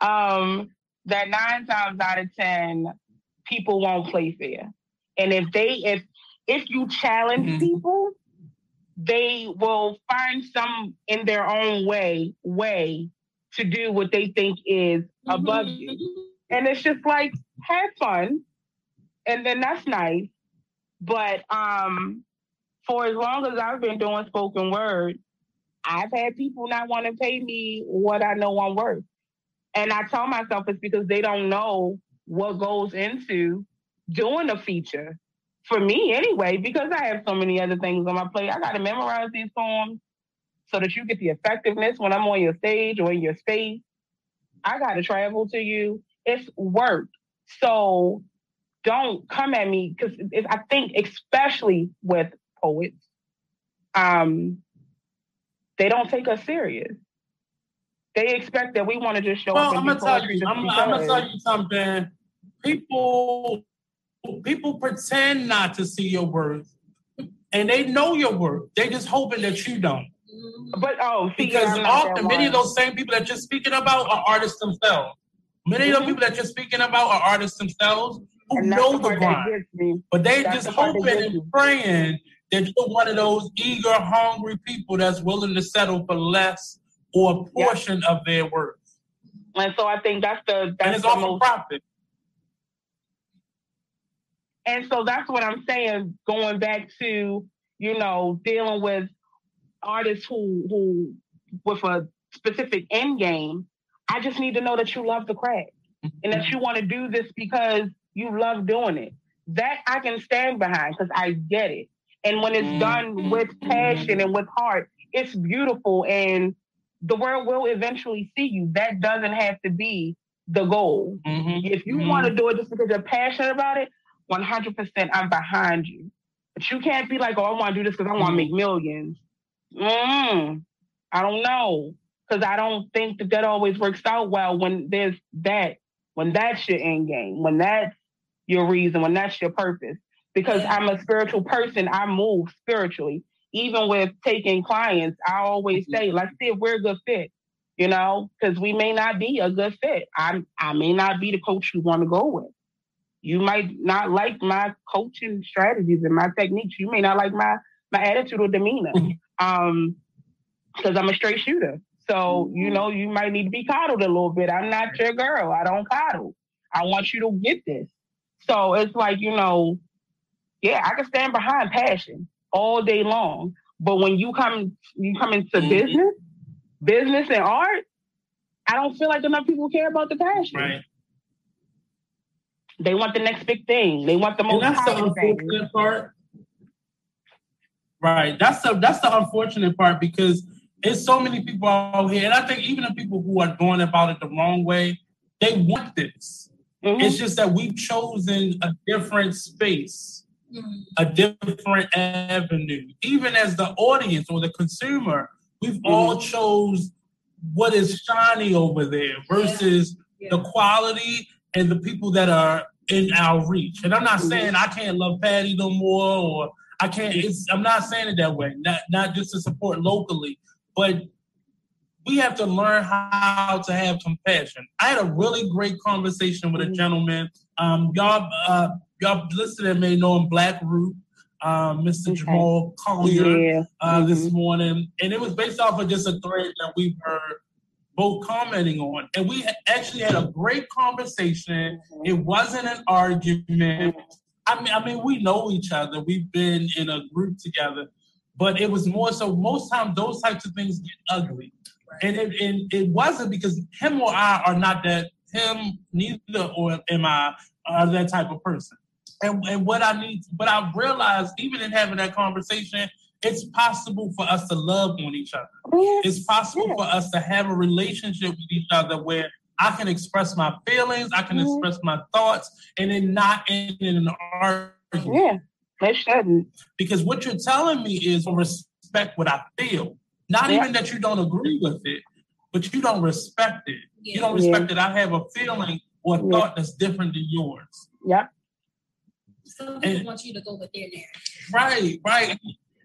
Um, that nine times out of ten, people won't play fair, and if they if if you challenge mm-hmm. people, they will find some in their own way way to do what they think is above mm-hmm. you, and it's just like have fun and then that's nice. But um, for as long as I've been doing spoken word, I've had people not want to pay me what I know I'm worth. And I tell myself it's because they don't know what goes into doing a feature. For me, anyway, because I have so many other things on my plate, I got to memorize these poems so that you get the effectiveness when I'm on your stage or in your space. I got to travel to you. It's work. So don't come at me because I think, especially with poets, um, they don't take us serious. They expect that we want to just show well, up. I'm gonna tell you. I'm, I'm, gonna tell you something. People, people pretend not to see your worth, and they know your worth. They just hoping that you don't. But oh, see, because often many of those same people that you're speaking about are artists themselves. Many mm-hmm. of the people that you're speaking about are artists themselves who know the, the grind, but they just the hoping and praying that you're one of those eager, hungry people that's willing to settle for less or a portion of their worth. And so I think that's the that's and it's the all most, profit. And so that's what I'm saying. Going back to you know dealing with artists who who with a specific end game. I just need to know that you love the craft and that mm-hmm. you want to do this because you love doing it. That I can stand behind because I get it. And when it's done mm-hmm. with passion and with heart, it's beautiful and the world will eventually see you. That doesn't have to be the goal. Mm-hmm. If you mm-hmm. want to do it just because you're passionate about it, 100% I'm behind you. But you can't be like, oh, I want to do this because I want to make millions. Mm, I don't know. because I don't think that that always works out well when there's that, when that's your end game, when that's your reason, when that's your purpose. Because I'm a spiritual person, I move spiritually. Even with taking clients, I always mm-hmm. say, let's see if we're a good fit, you know, because we may not be a good fit. I I may not be the coach you want to go with. You might not like my coaching strategies and my techniques. You may not like my my attitude or demeanor. Mm-hmm. Um, because I'm a straight shooter. So, you mm-hmm. know, you might need to be coddled a little bit. I'm not your girl. I don't coddle. I want you to get this. So it's like, you know, yeah, I can stand behind passion all day long. But when you come you come into mm-hmm. business, business and art, I don't feel like enough people care about the passion. Right. They want the next big thing. They want the most and that's the unfortunate thing. part. Right. That's the that's the unfortunate part because it's so many people out here, and I think even the people who are going about it the wrong way, they want this. Mm-hmm. It's just that we've chosen a different space, mm-hmm. a different avenue. Even as the audience or the consumer, we've mm-hmm. all chose what is shiny over there versus yeah. Yeah. the quality and the people that are in our reach. And I'm not mm-hmm. saying I can't love Patty no more or I can't. I'm not saying it that way. Not not just to support locally, but we have to learn how to have compassion. I had a really great conversation with a mm-hmm. gentleman. Um, y'all, uh, y'all listening may know him, Black Root, uh, Mr. Okay. Jamal Collier, yeah. uh, mm-hmm. this morning, and it was based off of just a thread that we were both commenting on, and we actually had a great conversation. Mm-hmm. It wasn't an argument. I mean, I mean, we know each other. We've been in a group together, but it was more so. Most times, those types of things get ugly, and it, and it wasn't because him or I are not that. Him, neither or am I are that type of person. And and what I need, but I realized even in having that conversation, it's possible for us to love on each other. It's possible for us to have a relationship with each other where I can express my feelings, I can mm-hmm. express my thoughts, and then not end in an argument. Yeah, they shouldn't. Because what you're telling me is respect what I feel. Not yeah. even that you don't agree with it, but you don't respect it. Yeah. You don't respect yeah. that I have a feeling or a thought that's different than yours. Yeah. Some people and, want you to go with their narrative. Right, right.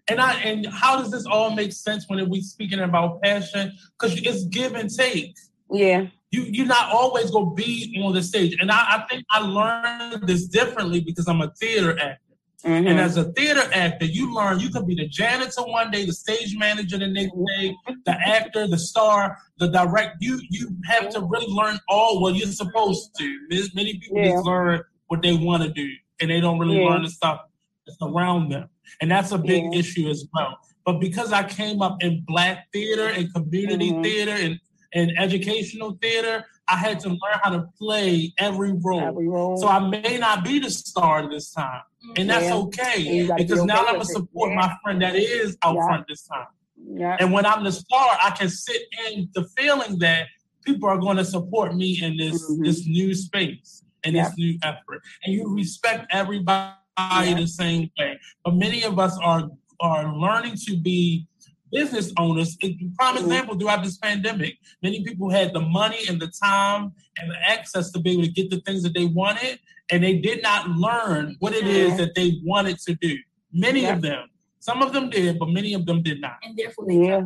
And I and how does this all make sense when we speaking about passion? Because it's give and take. Yeah you you're not always gonna be on the stage. And I, I think I learned this differently because I'm a theater actor. Mm-hmm. And as a theater actor, you learn you could be the janitor one day, the stage manager the next day, the actor, the star, the direct. You you have to really learn all what you're supposed to. Many people yeah. just learn what they want to do, and they don't really yeah. learn the stuff that's around them, and that's a big yeah. issue as well. But because I came up in black theater and community mm-hmm. theater and in educational theater, I had to learn how to play every role. Every role. So I may not be the star this time. And that's yeah. okay. Because be now I'm gonna support yeah. my friend that is out yeah. front this time. Yeah. And when I'm the star, I can sit in the feeling that people are going to support me in this mm-hmm. this new space and this new effort. And you respect everybody the same way. But many of us are are learning to be business owners. Prime mm-hmm. example throughout this pandemic, many people had the money and the time and the access to be able to get the things that they wanted, and they did not learn what it is that they wanted to do. Many of them. Some of them did, but many of them did not. And therefore, they yeah.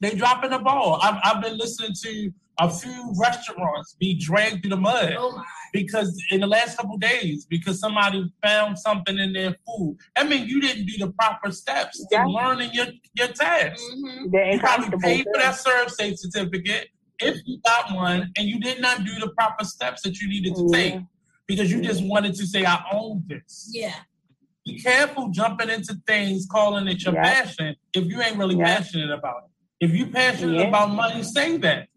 They dropping the ball. I've, I've been listening to a few restaurants be dragged through the mud oh because in the last couple days because somebody found something in their food. I mean, you didn't do the proper steps yeah. to learning your your task. Mm-hmm. You probably paid for that ServSafe certificate if you got one, and you did not do the proper steps that you needed to take because you just wanted to say, "I own this." Yeah. Be careful jumping into things, calling it your yeah. passion if you ain't really yeah. passionate about it. If you're passionate about money, say that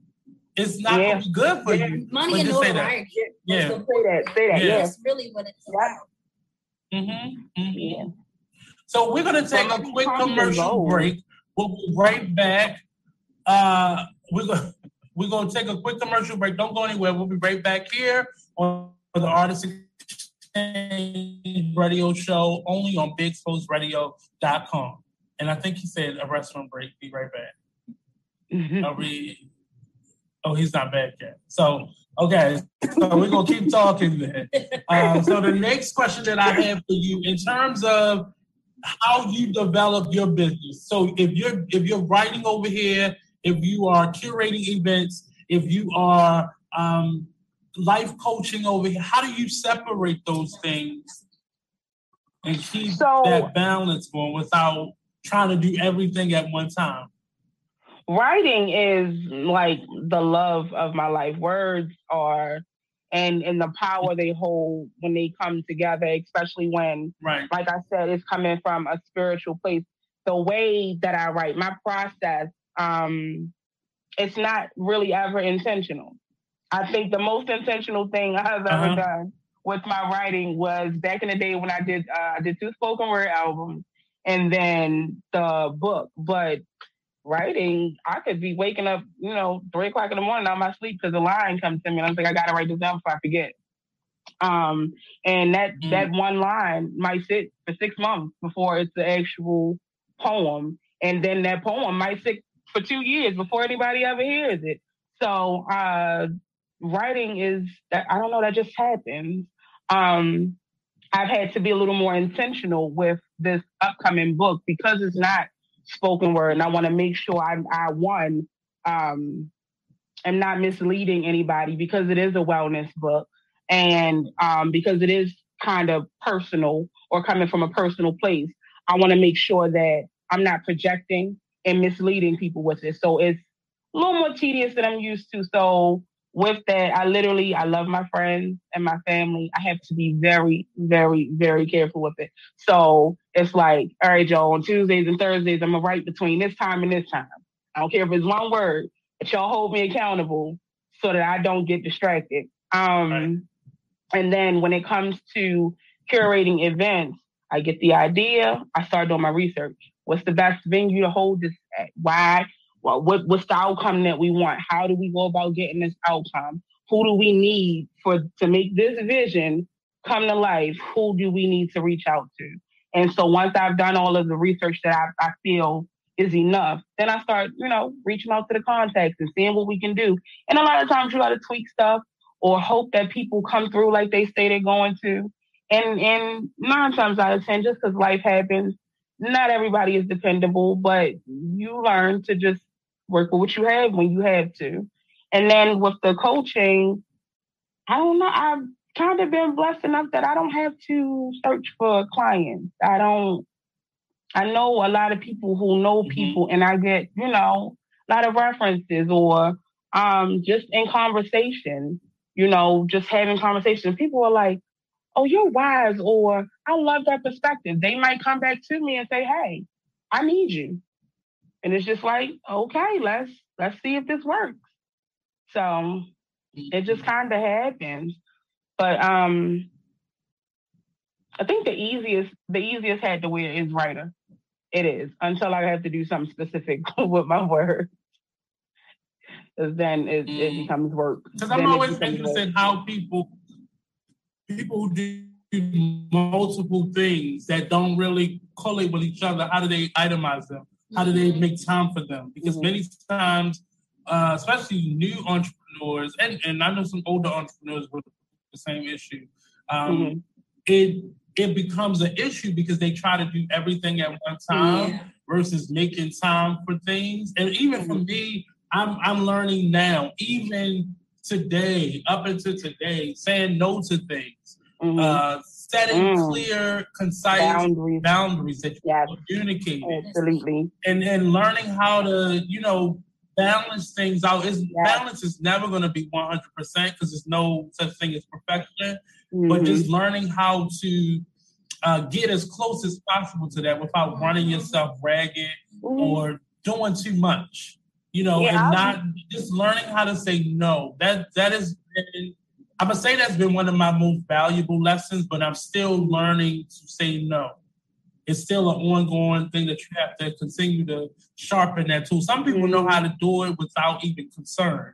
it's not yeah. gonna be good for yeah. you. Money and notoriety. Yeah. Say that. Say that. Yeah. That's really what it's about. Mm-hmm. mm-hmm. Yeah. So we're gonna take well, a quick commercial break. We'll be right back. Uh, we're gonna we're gonna take a quick commercial break. Don't go anywhere. We'll be right back here on the Artist Exchange Radio Show, only on BigExposedRadio.com. And I think he said a restaurant break. Be right back. Mm-hmm. Are we? Oh, he's not back yet. So okay, so we're gonna keep talking then. Um, so the next question that I have for you, in terms of how you develop your business. So if you're if you're writing over here, if you are curating events, if you are um, life coaching over here, how do you separate those things and keep so, that balance going without trying to do everything at one time? Writing is like the love of my life. Words are and and the power they hold when they come together, especially when, right. like I said, it's coming from a spiritual place. The way that I write, my process, um, it's not really ever intentional. I think the most intentional thing I've ever uh-huh. done with my writing was back in the day when I did uh, I did two spoken word albums and then the book. But writing, I could be waking up, you know, three o'clock in the morning out of my sleep because a line comes to me and I'm like, I gotta write this down before I forget. Um, and that mm. that one line might sit for six months before it's the actual poem, and then that poem might sit for two years before anybody ever hears it. So uh, writing is I don't know that just happens. Um, I've had to be a little more intentional with this upcoming book because it's not spoken word, and I want to make sure I, I one um, am not misleading anybody because it is a wellness book, and um, because it is kind of personal or coming from a personal place. I want to make sure that I'm not projecting and misleading people with it. So it's a little more tedious than I'm used to. So with that, I literally I love my friends and my family. I have to be very, very, very careful with it. So it's like, all right, Joe, on Tuesdays and Thursdays, I'm gonna write between this time and this time. I don't care if it's one word, but y'all hold me accountable so that I don't get distracted. Um, right. and then when it comes to curating events, I get the idea, I start doing my research. What's the best venue to hold this at? Why? What, what's the outcome that we want? How do we go about getting this outcome? Who do we need for to make this vision come to life? Who do we need to reach out to? And so once I've done all of the research that I, I feel is enough, then I start, you know, reaching out to the contacts and seeing what we can do. And a lot of times you got to tweak stuff or hope that people come through like they say they're going to. And and nine times out of ten, just because life happens, not everybody is dependable, but you learn to just work with what you have when you have to. And then with the coaching, I don't know. I've kind of been blessed enough that I don't have to search for clients. I don't. I know a lot of people who know mm-hmm. people, and I get you know a lot of references or um, just in conversation. You know, just having conversations. People are like, "Oh, you're wise," or "I love that perspective." They might come back to me and say, "Hey, I need you." And it's just like, okay, let's let's see if this works. So it just mm-hmm. kind of happens. But um I think the easiest the easiest hat to wear is writer. It is until I have to do something specific with my words. Then it, mm. it becomes work. Because I'm always interested in how people people do multiple things that don't really correlate with each other. How do they itemize them? How do they make time for them? Because mm-hmm. many times, uh, especially new entrepreneurs, and, and I know some older entrepreneurs with the same issue, um, mm-hmm. it it becomes an issue because they try to do everything at one time yeah. versus making time for things. And even mm-hmm. for me, I'm I'm learning now, even today, up until today, saying no to things. Mm-hmm. Uh, setting mm. clear, concise boundaries, boundaries that you yes. communicate. Absolutely. And and learning how to, you know, balance things out. Is yes. balance is never gonna be 100 percent because there's no such thing as perfection. Mm-hmm. But just learning how to uh, get as close as possible to that without running yourself ragged mm-hmm. or doing too much. You know, yeah, and not just learning how to say no. That that is I'm gonna say that's been one of my most valuable lessons, but I'm still learning to say no. It's still an ongoing thing that you have to continue to sharpen that tool. Some people know how to do it without even concern.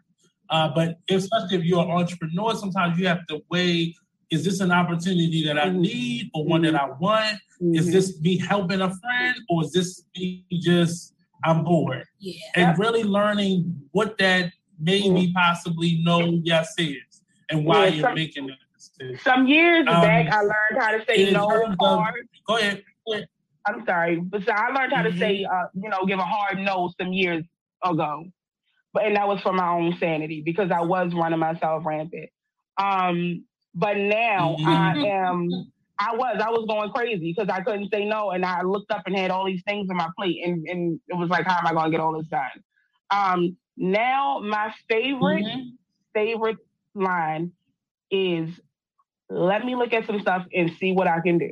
Uh, but especially if you're an entrepreneur, sometimes you have to weigh is this an opportunity that I mm-hmm. need or one that I want? Mm-hmm. Is this me helping a friend or is this me just I'm bored? Yeah. And really learning what that maybe possibly no yes is and why yeah, you're some, making that decision. Some years um, back, I learned how to say no hard. Of, go ahead. Go ahead. I'm sorry, but so I learned how mm-hmm. to say, uh, you know, give a hard no some years ago, but and that was for my own sanity because I was running myself rampant. Um, but now mm-hmm. I am. I was I was going crazy because I couldn't say no, and I looked up and had all these things on my plate, and and it was like, how am I going to get all this done? Um, now my favorite mm-hmm. favorite line is, let me look at some stuff and see what I can do.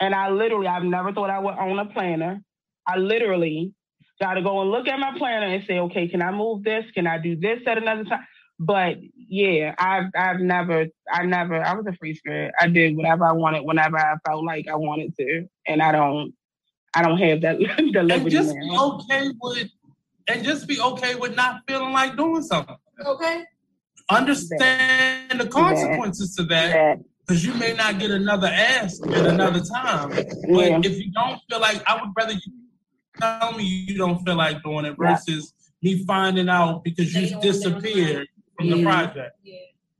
And I literally, I've never thought I would own a planner. I literally got to go and look at my planner and say, okay, can I move this? Can I do this at another time? But yeah, I've I've never I never I was a free spirit. I did whatever I wanted whenever I felt like I wanted to, and I don't I don't have that the liberty. And just now. be okay with and just be okay with not feeling like doing something. Okay. Understand that. the consequences that. to that because you may not get another ask at another time. But yeah. if you don't feel like, I would rather you tell me you don't feel like doing it versus yeah. me finding out because you disappeared from the project. Yeah.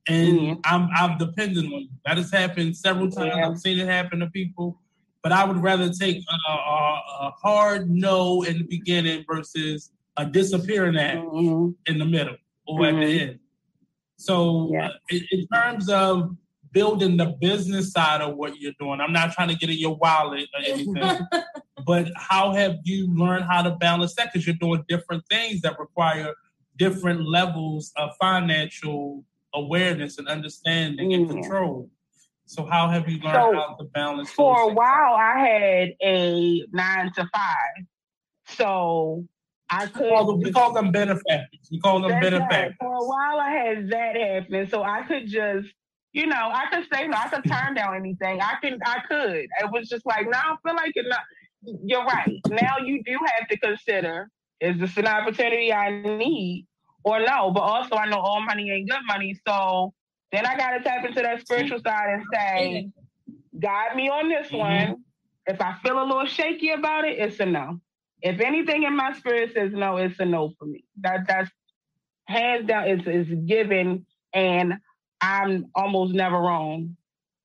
And mm-hmm. I'm I'm dependent on you. That has happened several times. I've seen it happen to people. But I would rather take a, a, a hard no in the beginning versus a disappearing act mm-hmm. in the middle or mm-hmm. at the mm-hmm. end. So, yeah. uh, in, terms of building the business side of what you're doing, I'm not trying to get in your wallet or anything, but how have you learned how to balance that? Because you're doing different things that require different levels of financial awareness and understanding mm-hmm. and control. So, how have you learned so, how to balance? For a while, I had a nine to five. So I could. Call we call them benefactors. We call them benefactors. For a while, I had that happen, so I could just, you know, I could say no. I could turn down anything. I can. I could. It was just like, now I feel like it. Not, you're right. Now you do have to consider: is this an opportunity I need or no? But also, I know all money ain't good money, so then I got to tap into that spiritual side and say, guide me on this mm-hmm. one. If I feel a little shaky about it, it's a no. If anything in my spirit says no, it's a no for me. That that's hands down. It's it's given, and I'm almost never wrong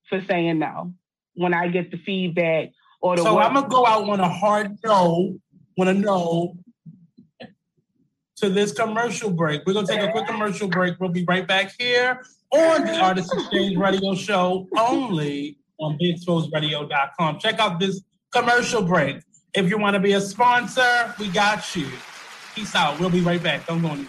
for saying no when I get the feedback or the. So I'm gonna go out on a hard no, on a no to this commercial break. We're gonna take a quick commercial break. We'll be right back here on the Artist Exchange Radio Show only on BigExposedRadio.com. Check out this commercial break. If you want to be a sponsor, we got you. Peace out. We'll be right back. Don't go anywhere.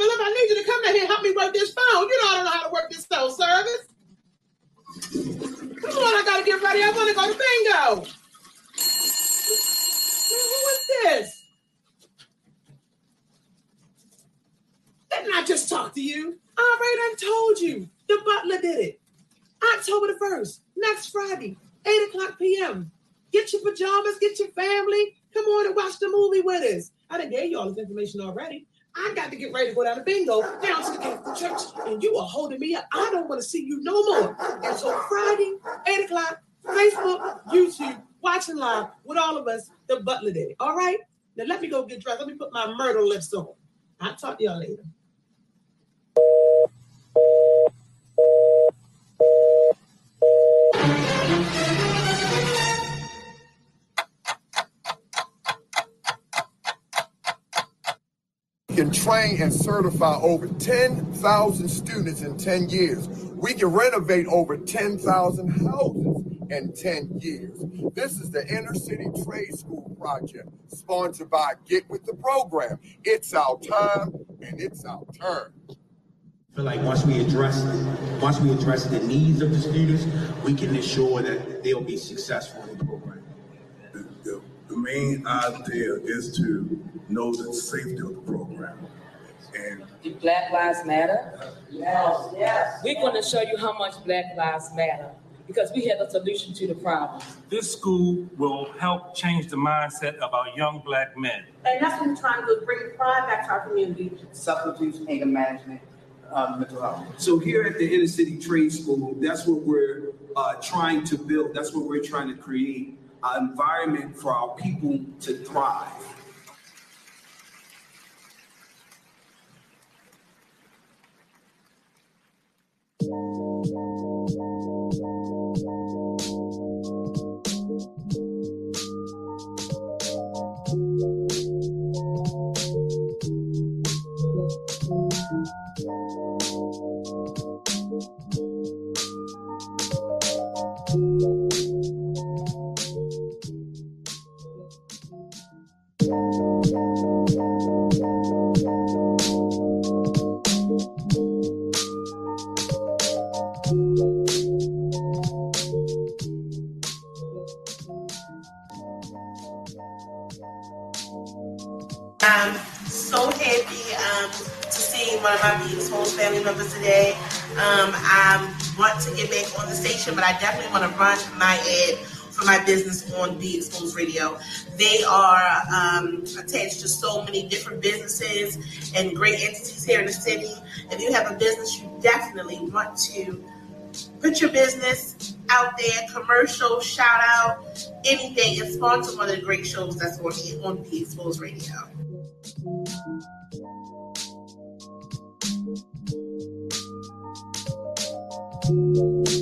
Philip, I need you to come in here help me work this phone. You know I don't know how to work this cell service. Come on, I gotta get ready. I wanna go to bingo. who is this? Didn't I just talk to you? All right, I told you. The butler did it. October the 1st, next Friday, 8 o'clock p.m. Get your pajamas, get your family. Come on and watch the movie with us. I done gave you all this information already. I got to get ready to go down to bingo down to the Catholic Church, and you are holding me up. I don't want to see you no more. And so Friday, 8 o'clock, Facebook, YouTube, watching live with all of us, the Butler Day. All right? Now let me go get dressed. Let me put my myrtle lips on. I'll talk to y'all later. Train and certify over 10,000 students in 10 years. We can renovate over 10,000 houses in 10 years. This is the Inner City Trade School Project, sponsored by Get With The Program. It's our time and it's our turn. I feel like once we address once we address the needs of the students, we can ensure that they'll be successful in the program. The, the main idea is to know the safety of the program. And Do Black Lives Matter? Yes, yes. We're going to show you how much Black Lives Matter. because we have a solution to the problem. This school will help change the mindset of our young black men. And that's what we're trying to do, bring pride back to our community. Substance anger management, um, mental health. So here at the Inner City Trade School, that's what we're uh, trying to build. That's what we're trying to create an environment for our people to thrive. But my business on Be Exposed Radio. They are um, attached to so many different businesses and great entities here in the city. If you have a business, you definitely want to put your business out there, commercial, shout out, anything, and sponsor one of the great shows that's on, on Be Exposed Radio. What's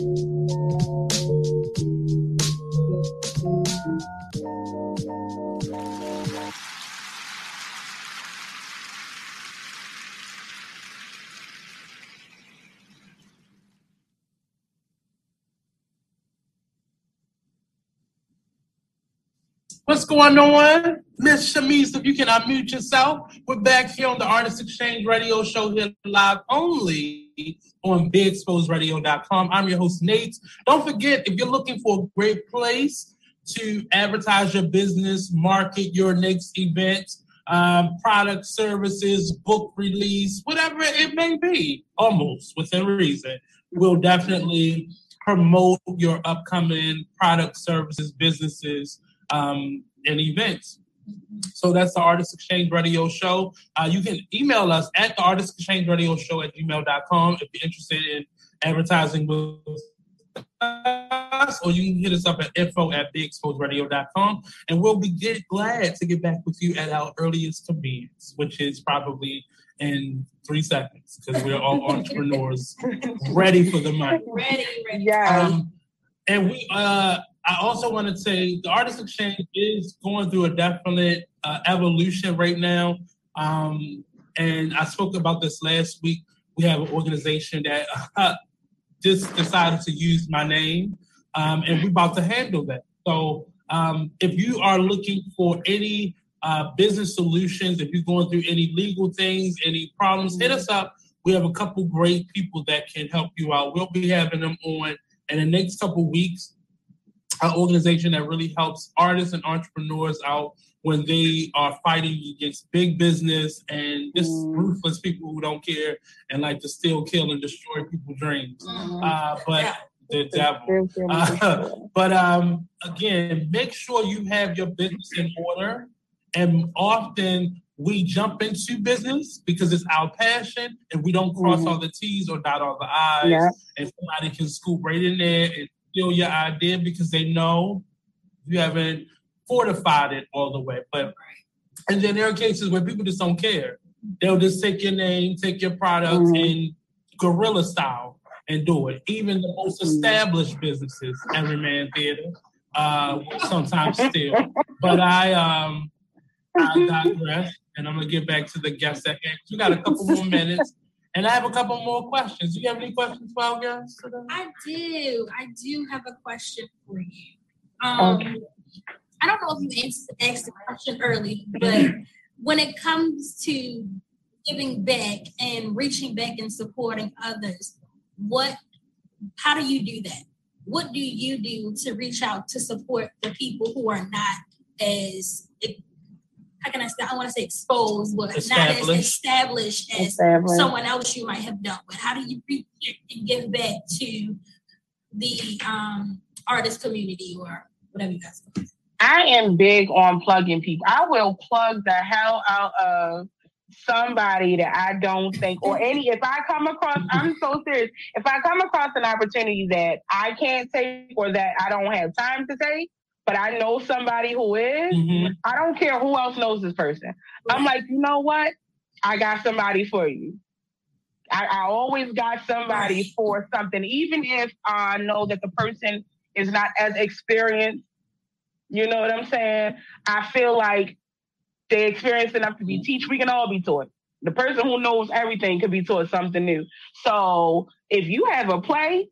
going on? Miss Shamise, if you can unmute yourself. We're back here on the Artist Exchange Radio Show here live only on BigExposedRadio.com. I'm your host, Nate. Don't forget, if you're looking for a great place to advertise your business, market your next event, um, product, services, book release, whatever it may be, almost within reason, we'll definitely promote your upcoming product, services, businesses um, and events. So that's the Artist Exchange Radio Show. Uh, you can email us at the Artist Exchange Radio Show at gmail.com if you're interested in advertising with us, or you can hit us up at info at bigexposedradio.com and we'll be get, glad to get back with you at our earliest convenience, which is probably in three seconds because we're all entrepreneurs ready for the money. Ready, ready. Yeah. Um, and we uh I also want to say the Artist Exchange is going through a definite uh, evolution right now. Um, and I spoke about this last week. We have an organization that uh, just decided to use my name, um, and we're about to handle that. So um, if you are looking for any uh, business solutions, if you're going through any legal things, any problems, hit us up. We have a couple great people that can help you out. We'll be having them on in the next couple weeks an organization that really helps artists and entrepreneurs out when they are fighting against big business and just mm. ruthless people who don't care and like to steal, kill, and destroy people's dreams. Mm. Uh, but yeah. the devil. Uh, but um, again, make sure you have your business in order. And often we jump into business because it's our passion and we don't cross mm. all the T's or dot all the I's. Yeah. And somebody can scoop right in there and steal your idea because they know you haven't fortified it all the way. But and then there are cases where people just don't care. They'll just take your name, take your product, mm-hmm. and guerrilla style and do it. Even the most mm-hmm. established businesses, Everyman Theater, uh, sometimes still. But I um I digress, and I'm gonna get back to the guest at hand. We got a couple more minutes. And I have a couple more questions. Do you have any questions for our guests today? I do. I do have a question for you. Um, okay. I don't know if you asked the question early, but when it comes to giving back and reaching back and supporting others, what, how do you do that? What do you do to reach out to support the people who are not as how can I say? I want to say exposed, but not as established as established. someone else you might have dealt with. How do you reach and give back to the um artist community or whatever you guys call it? I am big on plugging people. I will plug the hell out of somebody that I don't think, or any, if I come across, I'm so serious. If I come across an opportunity that I can't take or that I don't have time to take, but I know somebody who is, Mm-hmm. I don't care who else knows this person. I'm like, you know what? I got somebody for you. I, I always got somebody for something, even if I know that the person is not as experienced. You know what I'm saying? I feel like they experienced enough to be teach. We can all be taught. The person who knows everything could be taught something new. So if you have a play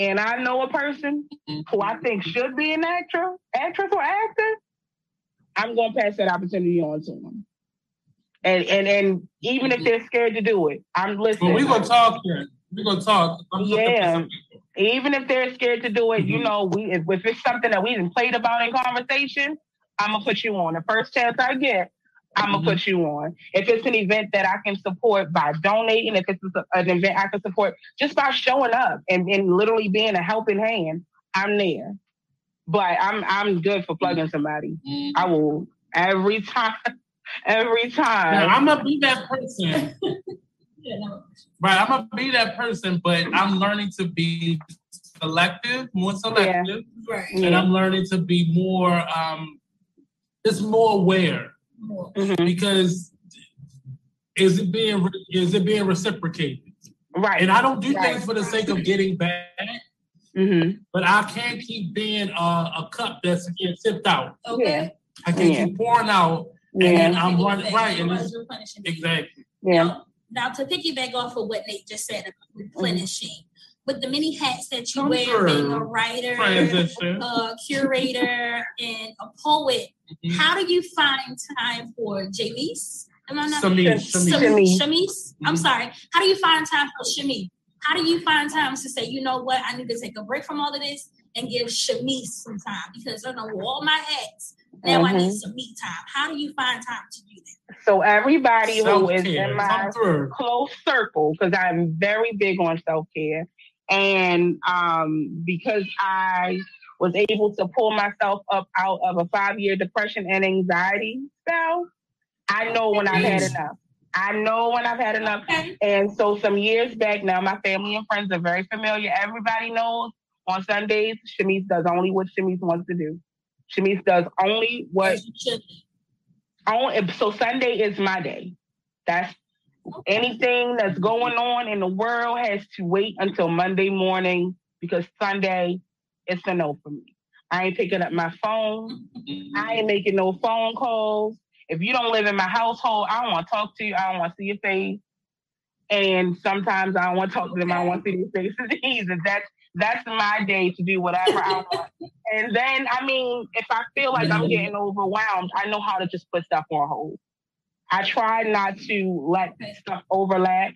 and I know a person mm-hmm. who I think should be an actor, actress or actor, I'm gonna pass that opportunity on to them. And and and even if mm-hmm. they're scared to do it, I'm listening. Well, we gonna talk here. We gonna talk. I'm Yeah. Even if they're scared to do it, you mm-hmm. know, we if, if it's something that we even played about in conversation, I'm gonna put you on. The first chance I get, I'm gonna mm-hmm. put you on. If it's an event that I can support by donating, if it's an event I can support just by showing up and, and literally being a helping hand, I'm there. But I'm I'm good for plugging mm-hmm. somebody. I mm-hmm. will every time, every time. Now, I'm gonna be that person. Right, I'm gonna be that person, but I'm learning to be selective, more selective, Right. and Yeah. I'm learning to be more, um, just more aware Mm-hmm. because is it being re- is it being reciprocated? Right. And I don't do Right. things for the sake of getting back, Mm-hmm. but I can't keep being a, a cup that's getting tipped out. Okay. I can Yeah. keep pouring out, and Yeah. then I'm running right, and it's, exactly. Yeah. Now to piggyback off of what Nate just said about replenishing, with the many hats that you Come wear, through. being a writer, Transition. a curator, and a poet, Mm-hmm. how do you find time for Jamise? Am I not Shamise, Sham- Shamise. Shamise? I'm Mhm. sorry. How do you find time for Shamise? How do you find time to say, you know what, I need to take a break from all of this and give Shamise some time because I know all my hats. Now I need Mhm. some me time. How do you find time to do that? So everybody who is Self-care. in my close circle, because I'm very big on self care, and um, because I was able to pull myself up out of a five year depression and anxiety spell, I know when I've had enough. I know when I've had enough. And so some years back now, my family and friends are very familiar. Everybody knows on Sundays, Shamise does only what Shamise wants to do. Shamise does only what only so Sunday is my day. That's anything that's going on in the world has to wait until Monday morning because Sunday it's a no for me. I ain't picking up my phone. I ain't making no phone calls. If you don't live in my household, I don't want to talk to you. I don't want to see your face. And sometimes I don't want to talk to them. I don't want to see their faces either. That's that's my day to do whatever I want. And then, I mean, if I feel like I'm mm-hmm. getting overwhelmed, I know how to just put stuff on hold. I try not to let stuff overlap.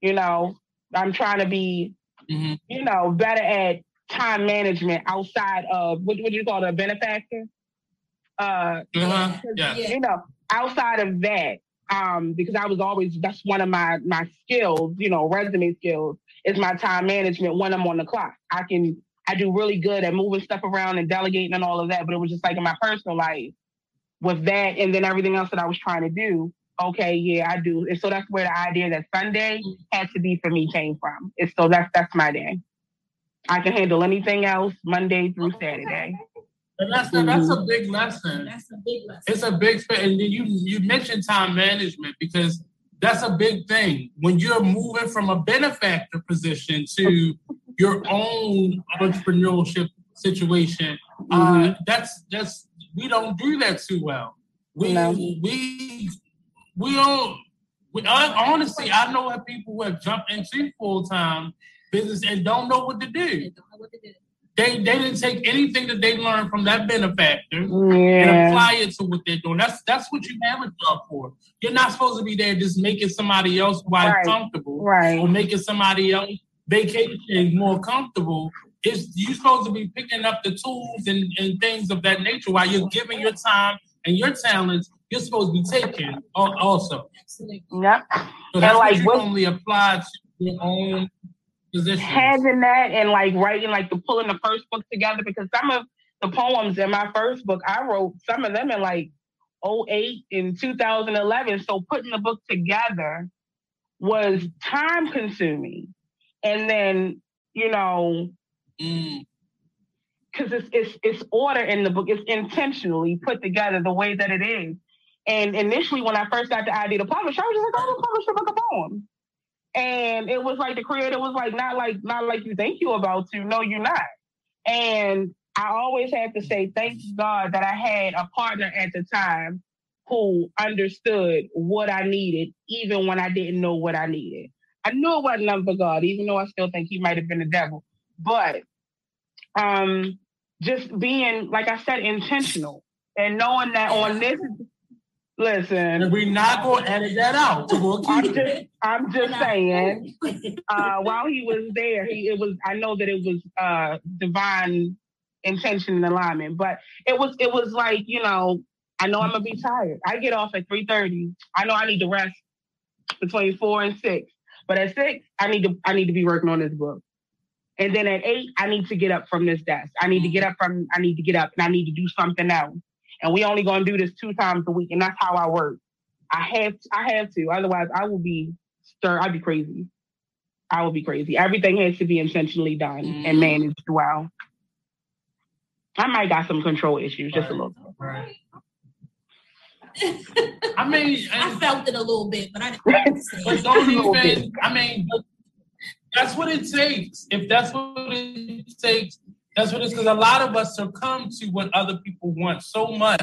You know, I'm trying to be, you know, better at time management outside of what do you call it, a benefactor? Uh, Uh-huh. Yeah. you know, outside of that, um, because I was always that's one of my my skills, you know, resume skills is my time management when I'm on the clock. I can I do really good at moving stuff around and delegating and all of that, but it was just like in my personal life with that and then everything else that I was trying to do. Okay, yeah, I do. And so that's where the idea that Sunday had to be for me came from. And so that's that's my day. I can handle anything else Monday through Saturday. And that's a, that's a big lesson. That's a big lesson. It's a big sp- and then you you mentioned time management because that's a big thing when you're moving from a benefactor position to your own entrepreneurship situation. Uh, that's that's we don't do that too well. We we we don't. We, I, honestly, I know of people who have jumped into full time business and don't know what to do. They they didn't take anything that they learned from that benefactor and apply it to what they're doing. That's that's what you have a job for. You're not supposed to be there just making somebody else life Right. comfortable, Right. Or making somebody else vacation more comfortable. It's you're supposed to be picking up the tools and, and things of that nature while you're giving your time and your talents. You're supposed to be taking also. Yep. So that's like what only apply to your own position. having that and like writing like the pulling the first book together because some of the poems in my first book I wrote some of them in like 08 and 2011. So putting the book together was time consuming. And then, you know, Mm. because it's, it's it's order in the book, it's intentionally put together the way that it is. And initially, when I first got the idea to publish, I was just like, "I'm gonna publish a book of poems." And it was like the creator was like, "Not like not like you think you're about to. No, you're not." And I always have to say, thank God that I had a partner at the time who understood what I needed, even when I didn't know what I needed. I knew it wasn't nothing God, even though I still think he might have been the devil. But um, just being, like I said, intentional and knowing that on this, listen. And we're not going to edit that out. We'll keep I'm just, I'm just saying. Uh, while he was there, he it was. I know that it was uh, divine intention and alignment, but it was it was like you know. I know I'm gonna be tired. I get off at three thirty. I know I need to rest between four and six. But at six, I need to I need to be working on this book. And then at eight, I need to get up from this desk. I need to get mm-hmm. up from I need to get up and I need to do something else. And we only gonna do this two times a week, and that's how I work. I have I have to, otherwise I will be stir. I'd be crazy. I will be crazy. Everything has to be intentionally done and mm-hmm. managed well. I might got some control issues, just a little. Right. I mean, I felt it a little bit, but I didn't. But don't even. I mean, that's what it takes. If that's what it takes, that's what it's because a lot of us succumb to what other people want so much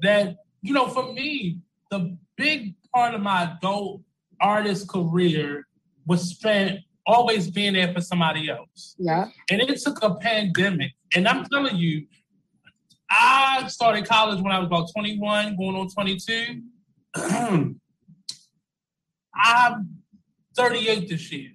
that you know. For me, the big part of my adult artist career was spent always being there for somebody else. Yeah. And it took a pandemic. And I'm telling you, I started college when I was about 21, going on 22. I'm 38 this year.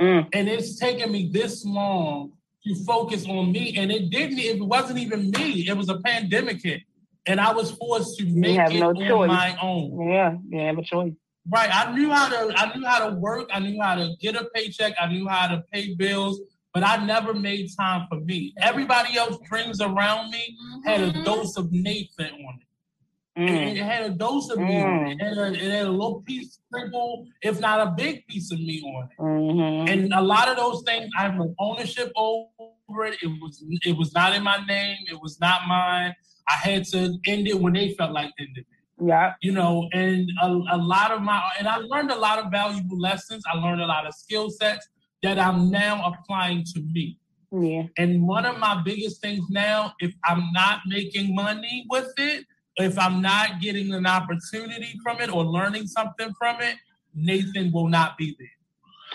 Mm. And it's taken me this long to focus on me. And it didn't, it wasn't even me. It was a pandemic hit. And I was forced to make have it no on choice. my own. Yeah, you have a choice. Right. I knew how to I knew how to work. I knew how to get a paycheck. I knew how to pay bills, but I never made time for me. Everybody else dreams around me had a dose of Nathan on it. And It had a dose of me on it. It had a, it had a little piece sprinkle, if not a big piece of me on it. Mm-hmm. And a lot of those things I have ownership over it. It was it was not in my name. It was not mine. I had to end it when they felt like ending it Yeah. you know, and a, a lot of my, and I learned a lot of valuable lessons. I learned a lot of skill sets that I'm now applying to me. Yeah. And one of my biggest things now, if I'm not making money with it, if I'm not getting an opportunity from it or learning something from it, Nathan will not be there.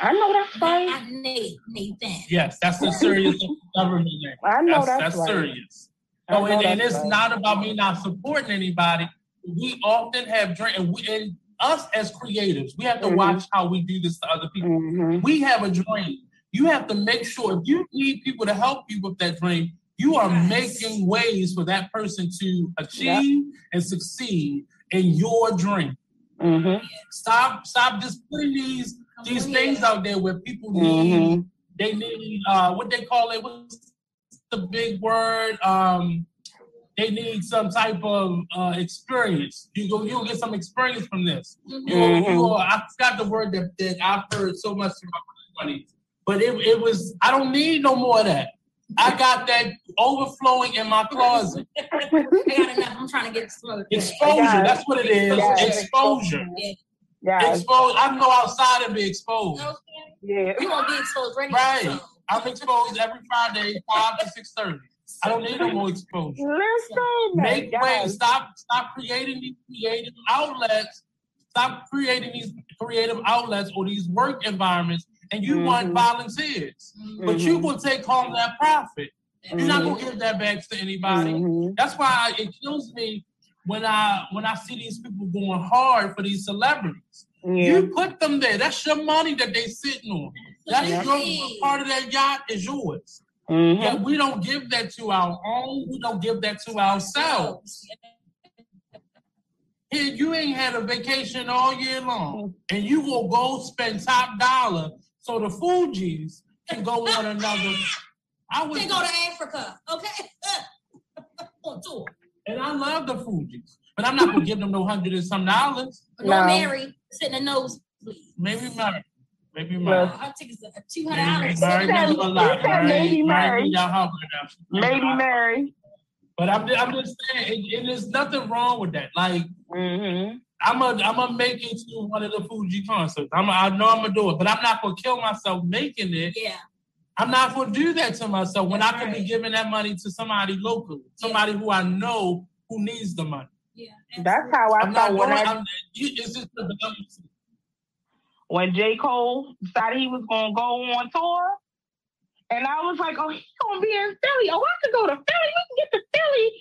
I know that's right. Nate, Nathan. Yes, that's a serious government name. I know that's, that's that's right. serious. I So, know and, and it's right. not about me not supporting anybody. We often have dreams, and, we, and us as creatives, we have to Mhm. watch how we do this to other people. Mm-hmm. We have a dream. You have to make sure if you need people to help you with that dream, you are making ways for that person to achieve and succeed in your dream. Mm-hmm. Stop, stop just putting these these things out there where people need Mm-hmm. they need uh what they call it what's the big word um they need some type of uh experience you go you'll get some experience from this you, Mhm. you i forgot the word that, that i've heard so much in my 20s but it, it was i don't need no more of that i got that overflowing in my closet I got enough. I'm trying to get exposure. exposure that's what it is Yes. exposure Yeah. Yeah. exposed i can go outside and be exposed Yeah. You gonna be exposed right Right. I'm exposed every Friday, five to six thirty. I don't need no more exposure. Listen, oh Make way. Stop. Stop creating these creative outlets. Stop creating these creative outlets or these work environments, and you want Mhm. volunteers, but you Mhm. will take home that profit. You're not gonna give that back to anybody. Mhm. That's why it kills me when I when I see these people going hard for these celebrities. Yeah. You put them there. That's your money that they sitting on. That's Yeah. your part of that yacht is yours. Mhm. Yeah, we don't give that to our own. We don't give that to ourselves. Here, you ain't had a vacation all year long, and you will go spend top dollar. So the Fugees can go on another. I would. They go to Africa, okay? on tour. And I love the Fugees, but I'm not gonna give them no hundred and some dollars. No, no. Mary sitting in the nose, please. Maybe Mary. Maybe Mary. Well, our tickets are two hundred dollars. Maybe Mary. Maybe Mary. But I'm, I'm just saying, and, there's nothing wrong with that. Like, mm-hmm. I'm a, I'm gonna make it to one of the Fugees concerts. I'm, a, I know I'm gonna do it, but I'm not gonna kill myself making it. Yeah. I'm not gonna do that to myself when That's I can right. be giving that money to somebody local, somebody yeah. who I know who needs the money. Yeah. That's how I I'm felt when I. I'm, it's just when J. Cole decided he was gonna go on tour, and I was like, "Oh, he's gonna be in Philly. Oh, I can go to Philly. We can get to Philly."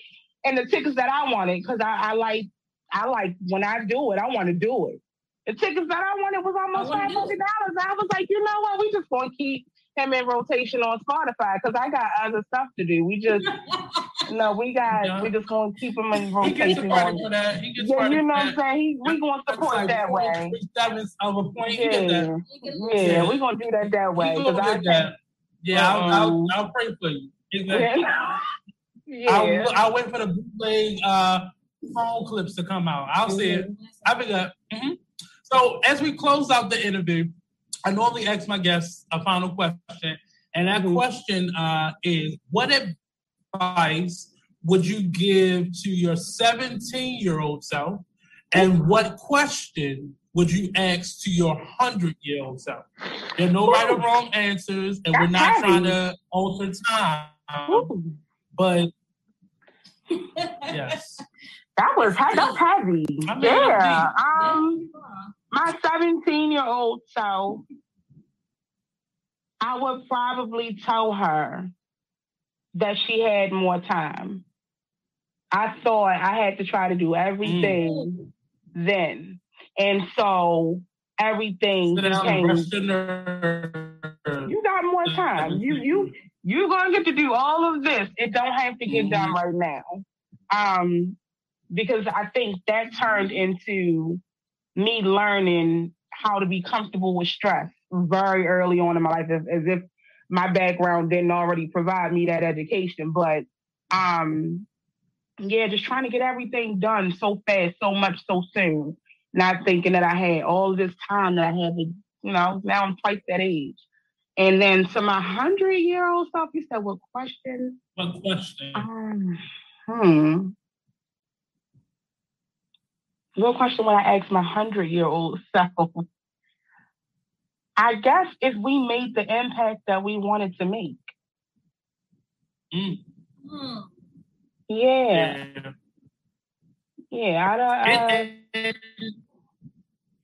And the tickets that I wanted, because I, I like I like when I do it, I want to do it. The tickets that I wanted was almost five hundred dollars. I was like, you know what? We just gonna keep him in rotation on Spotify because I got other stuff to do. We just no, we got yeah. we just gonna keep him in rotation. On, yeah, you know what I'm saying? He, we gonna support like that way. Of a point. Yeah, yeah, we gonna do that that way. Because I that. Yeah, I'll, I'll, um, I'll, pray for you. Exactly. Yeah. I'll, I'll wait for the bootleg uh, phone clips to come out. I'll mm-hmm. see it. I think that. Mm-hmm. So as we close out the interview, I normally ask my guests a final question, and that mm-hmm. question uh, is: What advice would you give to your 17 year old self, and what question would you ask to your 100 year old self? There are no right or wrong answers, and we're not trying to alter time, but yes. That was that's heavy. I mean, yeah. Um, my 17 year old self, I would probably tell her that she had more time. I thought I had to try to do everything mm. then. And so everything changed. You got more time. You you you're gonna get to do all of this. It don't have to get done mm-hmm. right now. Um, because I think that turned into me learning how to be comfortable with stress very early on in my life, as, as if my background didn't already provide me that education. But um, yeah, just trying to get everything done so fast, so much, so soon. Not thinking that I had all this time that I had to, you know, now I'm twice that age. And then to my hundred year old self, you said, what question? What question? Um, hmm. What question when I ask my hundred year old self? I guess if we made the impact that we wanted to make. Mm. Yeah. Yeah. I don't, uh, and,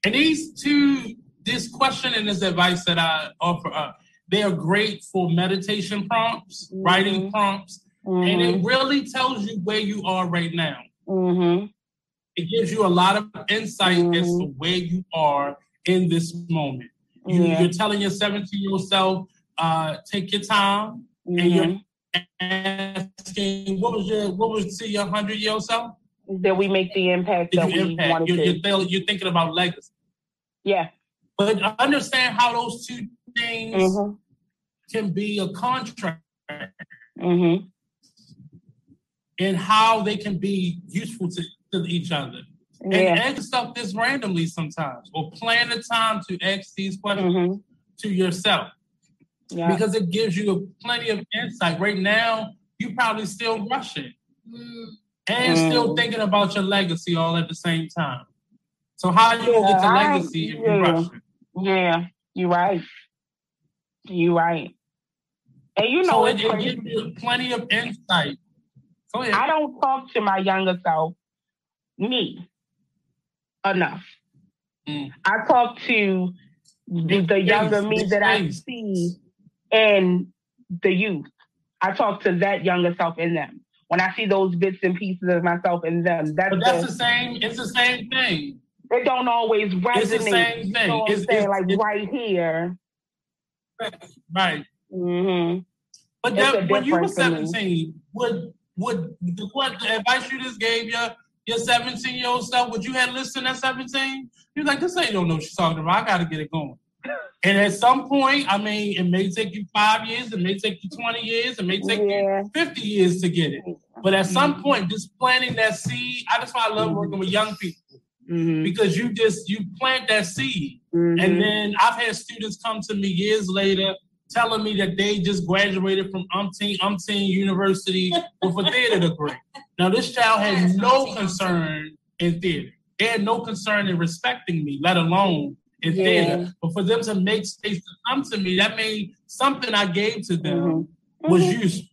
and, these two, this question and this advice that I offer up, they are great for meditation prompts, mm-hmm. writing prompts, mm-hmm. and it mm-hmm. really tells you where you are right now. Mm-hmm. It gives you a lot of insight as to mm-hmm. where you are in this moment. You, yeah. You're telling your 17 year old self, uh, take your time, and you're mm-hmm. asking, what was your what was to your hundred year old self? That we make the impact Did that we impact? wanted you're, to. You're, you're, thinking about legacy. Yeah. But understand how those two things mm-hmm. can be a contract. Mm-hmm. And how they can be useful to, to each other. Yeah. And ask stuff this randomly sometimes, or plan a time to ask these questions mm-hmm. to yourself. Yeah. Because it gives you plenty of insight. Right now, you probably still rushing and mm. still thinking about your legacy all at the same time. So how you yeah, get to legacy if yeah. you're rushing? Yeah, you're right. You're right. And you know, so it, it gives you plenty of insight. I don't talk to my younger self, me, enough. Mm. I talk to the, the younger me that I see in the youth. I talk to that younger self in them. When I see those bits and pieces of myself in them, that's, but that's the, the same. It's the same thing. It don't always resonate. It's the same thing. You know it's, saying? It's, like it's, right here. Right. Mm-hmm. But that, when you were seventeen, would would the what the advice you just gave you your 17 year old self, would you have listened at 17? You're like, this ain't don't know what she's talking about. I got to get it going. And at some point, I mean, it may take you five years, it may take you 20 years, it may take Yeah. you 50 years to get it. But at some mm-hmm. point, just planting that seed, I just why I love working with young people. Mm-hmm. Because you just you plant that seed. And mm-hmm. then I've had students come to me years later telling me that they just graduated from umpteen umpteen university with a theater degree. Now this child had no concern in theater. They had no concern in respecting me, let alone in Yeah. theater. But for them to make space to come to me, that made something I gave to them Mm-hmm. was useful.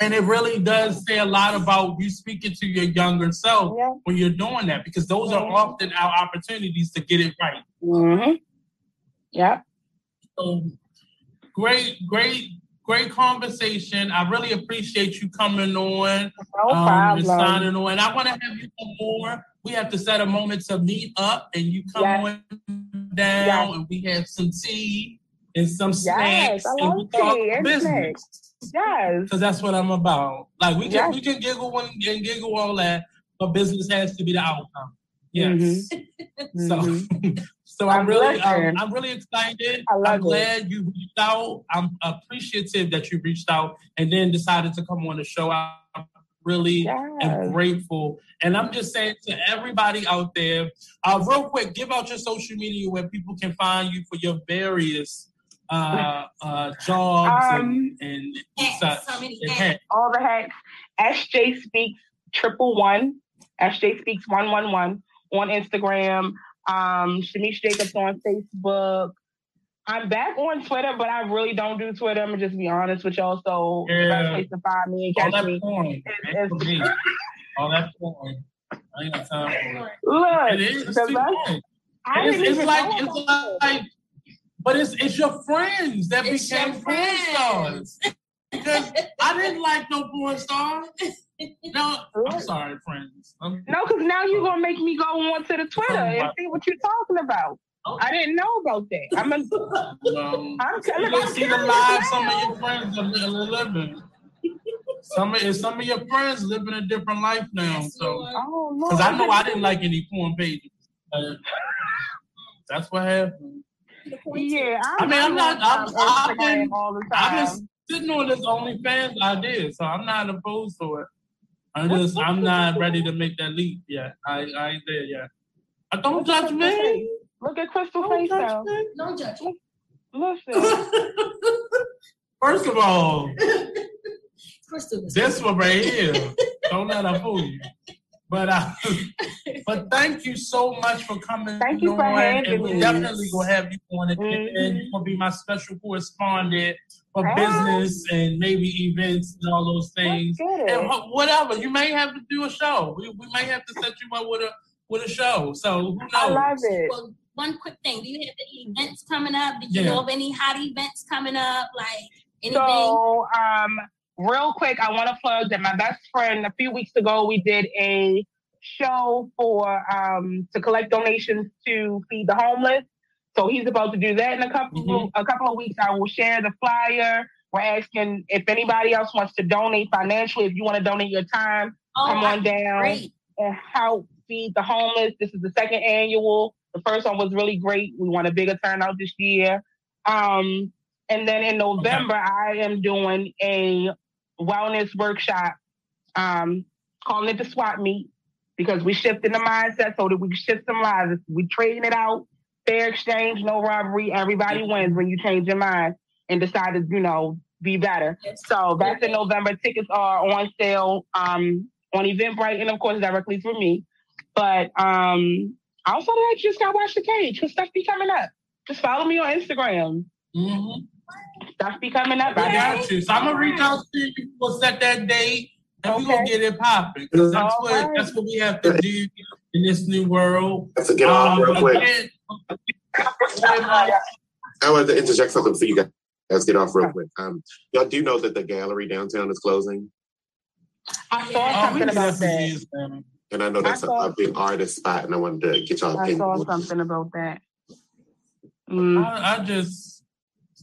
And it really does say a lot about you speaking to your younger self when you're doing that, because those are often our opportunities to get it right. Mm-hmm. Yeah. So great, great, great conversation. I really appreciate you coming on. No um, and signing on. I want to have you come more. We have to set a moment to meet up and you come Yes. on down Yes. and we have some tea and some Yes, snacks I and we talk and business. Yes. Because that's what I'm about. Like we can Yes. we can giggle and, and giggle all that, but business has to be the outcome. Yes. So so I'm, I'm really um, listening. I'm really excited. I love I'm it. glad you reached out. I'm appreciative that you reached out and then decided to come on the show. I'm really am grateful. And I'm just saying to everybody out there, uh, real quick, give out your social media where people can find you for your various uh, uh, jobs Um, and, and such. and hats. All the hacks. SJ Speaks triple one. SJ Speaks one one one on Instagram. Um, Shamise Jacobs on Facebook. I'm back on Twitter, but I really don't do Twitter. I'm gonna just be honest with y'all. So the best Yeah. place to find me and All catch that me porn. is, That's for All that porn. I ain't got time for it. Look, it is. It's the too best- much. I It's, it's like it's like, but it's it's your friends that It's became your porn friends. stars. Because I didn't like no porn stars. No, I'm sorry, friends. I'm, No, because now you're gonna make me go on to the Twitter and see what you're talking about. I didn't know about that. I'm a, um, I'm you telling can I'm see the curious lives some of your friends are living. Some of some of your friends living a different life now. So, Oh, because I know I didn't like any porn pages. Uh, that's what happened. Yeah, I mean, I'm not. I'm, on I've Instagram been, all the I've time. been sitting on this OnlyFans idea, so I'm not opposed to it. I'm just, I'm not ready to make that leap yet. I, I ain't there yet. I don't judge me. Look at Crystal face now. No judgment. Listen. First of all, Crystal is this one right here. Don't let her fool you. But uh, but thank you so much for coming. Thank you on, for having and we me. definitely gonna have you on it. Mhm. And you're gonna be my special correspondent for business and maybe events and all those things. And whatever, you may have to do a show. We, we may have to set you up with a with a show. So who knows? I love it. Well, one quick thing. Do you have any events coming up? Do you Yeah. know of any hot events coming up? Like anything? So, um, real quick, I want to plug that my best friend a few weeks ago we did a show for um to collect donations to feed the homeless. So he's about to do that in a couple a couple of weeks. I will share the flyer. We're asking if anybody else wants to donate financially. If you want to donate your time, Oh, come on down great. and help feed the homeless. This is the second annual. The first one was really great. We want a bigger turnout this year. Um, and then in November, I am doing a wellness workshop, um, calling it the swap meet because we shifting the mindset so that we can shift some lives. We're trading it out, fair exchange, no robbery. Everybody wins when you change your mind and decide to, you know, be better. So that's in November. Tickets are on sale um, on Eventbrite and of course directly through me. But um, also, I just got to watch the page because stuff be coming up. Just follow me on Instagram. Mm-hmm. Stuff be coming up. I got you. So I'm gonna reach out to you. We'll set that date, and we're gonna get it popping. Because that's what that's what we have to do in this new world. Have to get off real quick. again- I wanted to interject something for you guys. Let's get off real quick. Um, y'all do know that the gallery downtown is closing, I saw Oh, we something about definitely that. is, and I know that's a big artist spot, and I wanted to get y'all I opinion. saw something about that. Mm. I, I just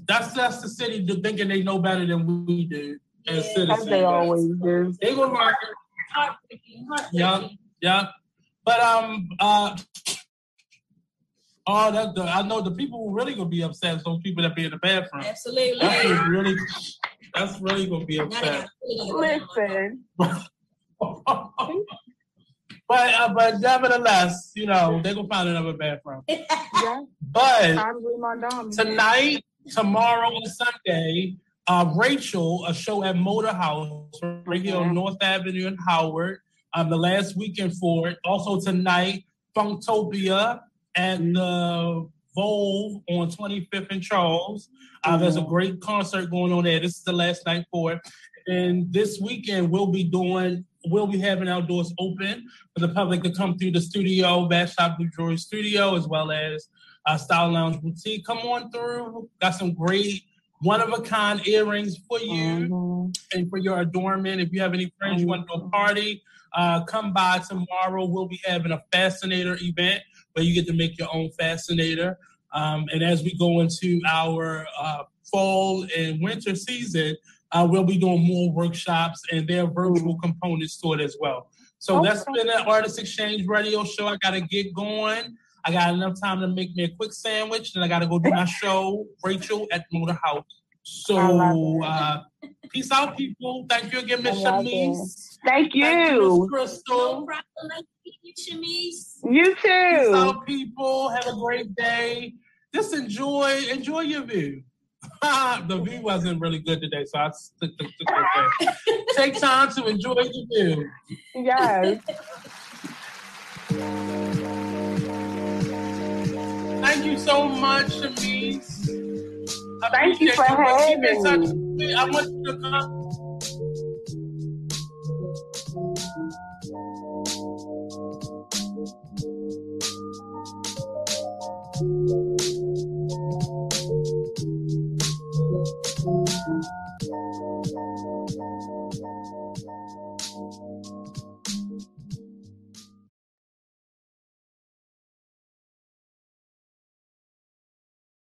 that's that's the city thinking they know better than we do as citizens. As they always do. They gonna like it. Yeah, yeah. But um, uh, Oh, that's the, I know the people who really gonna be upset is those people that be in the bathroom. Absolutely. That's really that's really gonna be upset. Listen. But uh, but nevertheless, you know, they're gonna find another bathroom. yeah. But Probably my tonight, tomorrow, and Sunday, uh, Rachel, a show at Motor House right here on North Avenue in Howard. Um, the last weekend for it. Also tonight, Funktopia at the Volve on 25th and Charles. Uh, There's a great concert going on there. This is the last night for it. And this weekend we'll be doing, we'll be having our doors open for the public to come through the studio, Bash Shop Blue Jewelry Studio, as well as uh, Style Lounge Boutique. Come on through. Got some great one of a kind earrings for you and for your adornment. If you have any friends you want to do a party, uh, come by tomorrow. We'll be having a fascinator event where you get to make your own fascinator. Um, and as we go into our uh, fall and winter season, uh, we'll be doing more workshops and there are virtual components to it as well. So that's been an Artist Exchange radio show. I got to get going. I got enough time to make me a quick sandwich, and I got to go do my show, Rachel at Motor House. So, uh, peace out, people. Thank you again, Miss I love Shamise. Thank Thank you, you. Miss Crystal. you, Shamise. You Peace too. out, people. Have a great day. Just enjoy, enjoy your view. the view wasn't really good today, so I took, took, took it there. Take time to enjoy the view. Yes. Thank you so much, Shamise. Thank you for but keep in having me. me. I want you to come.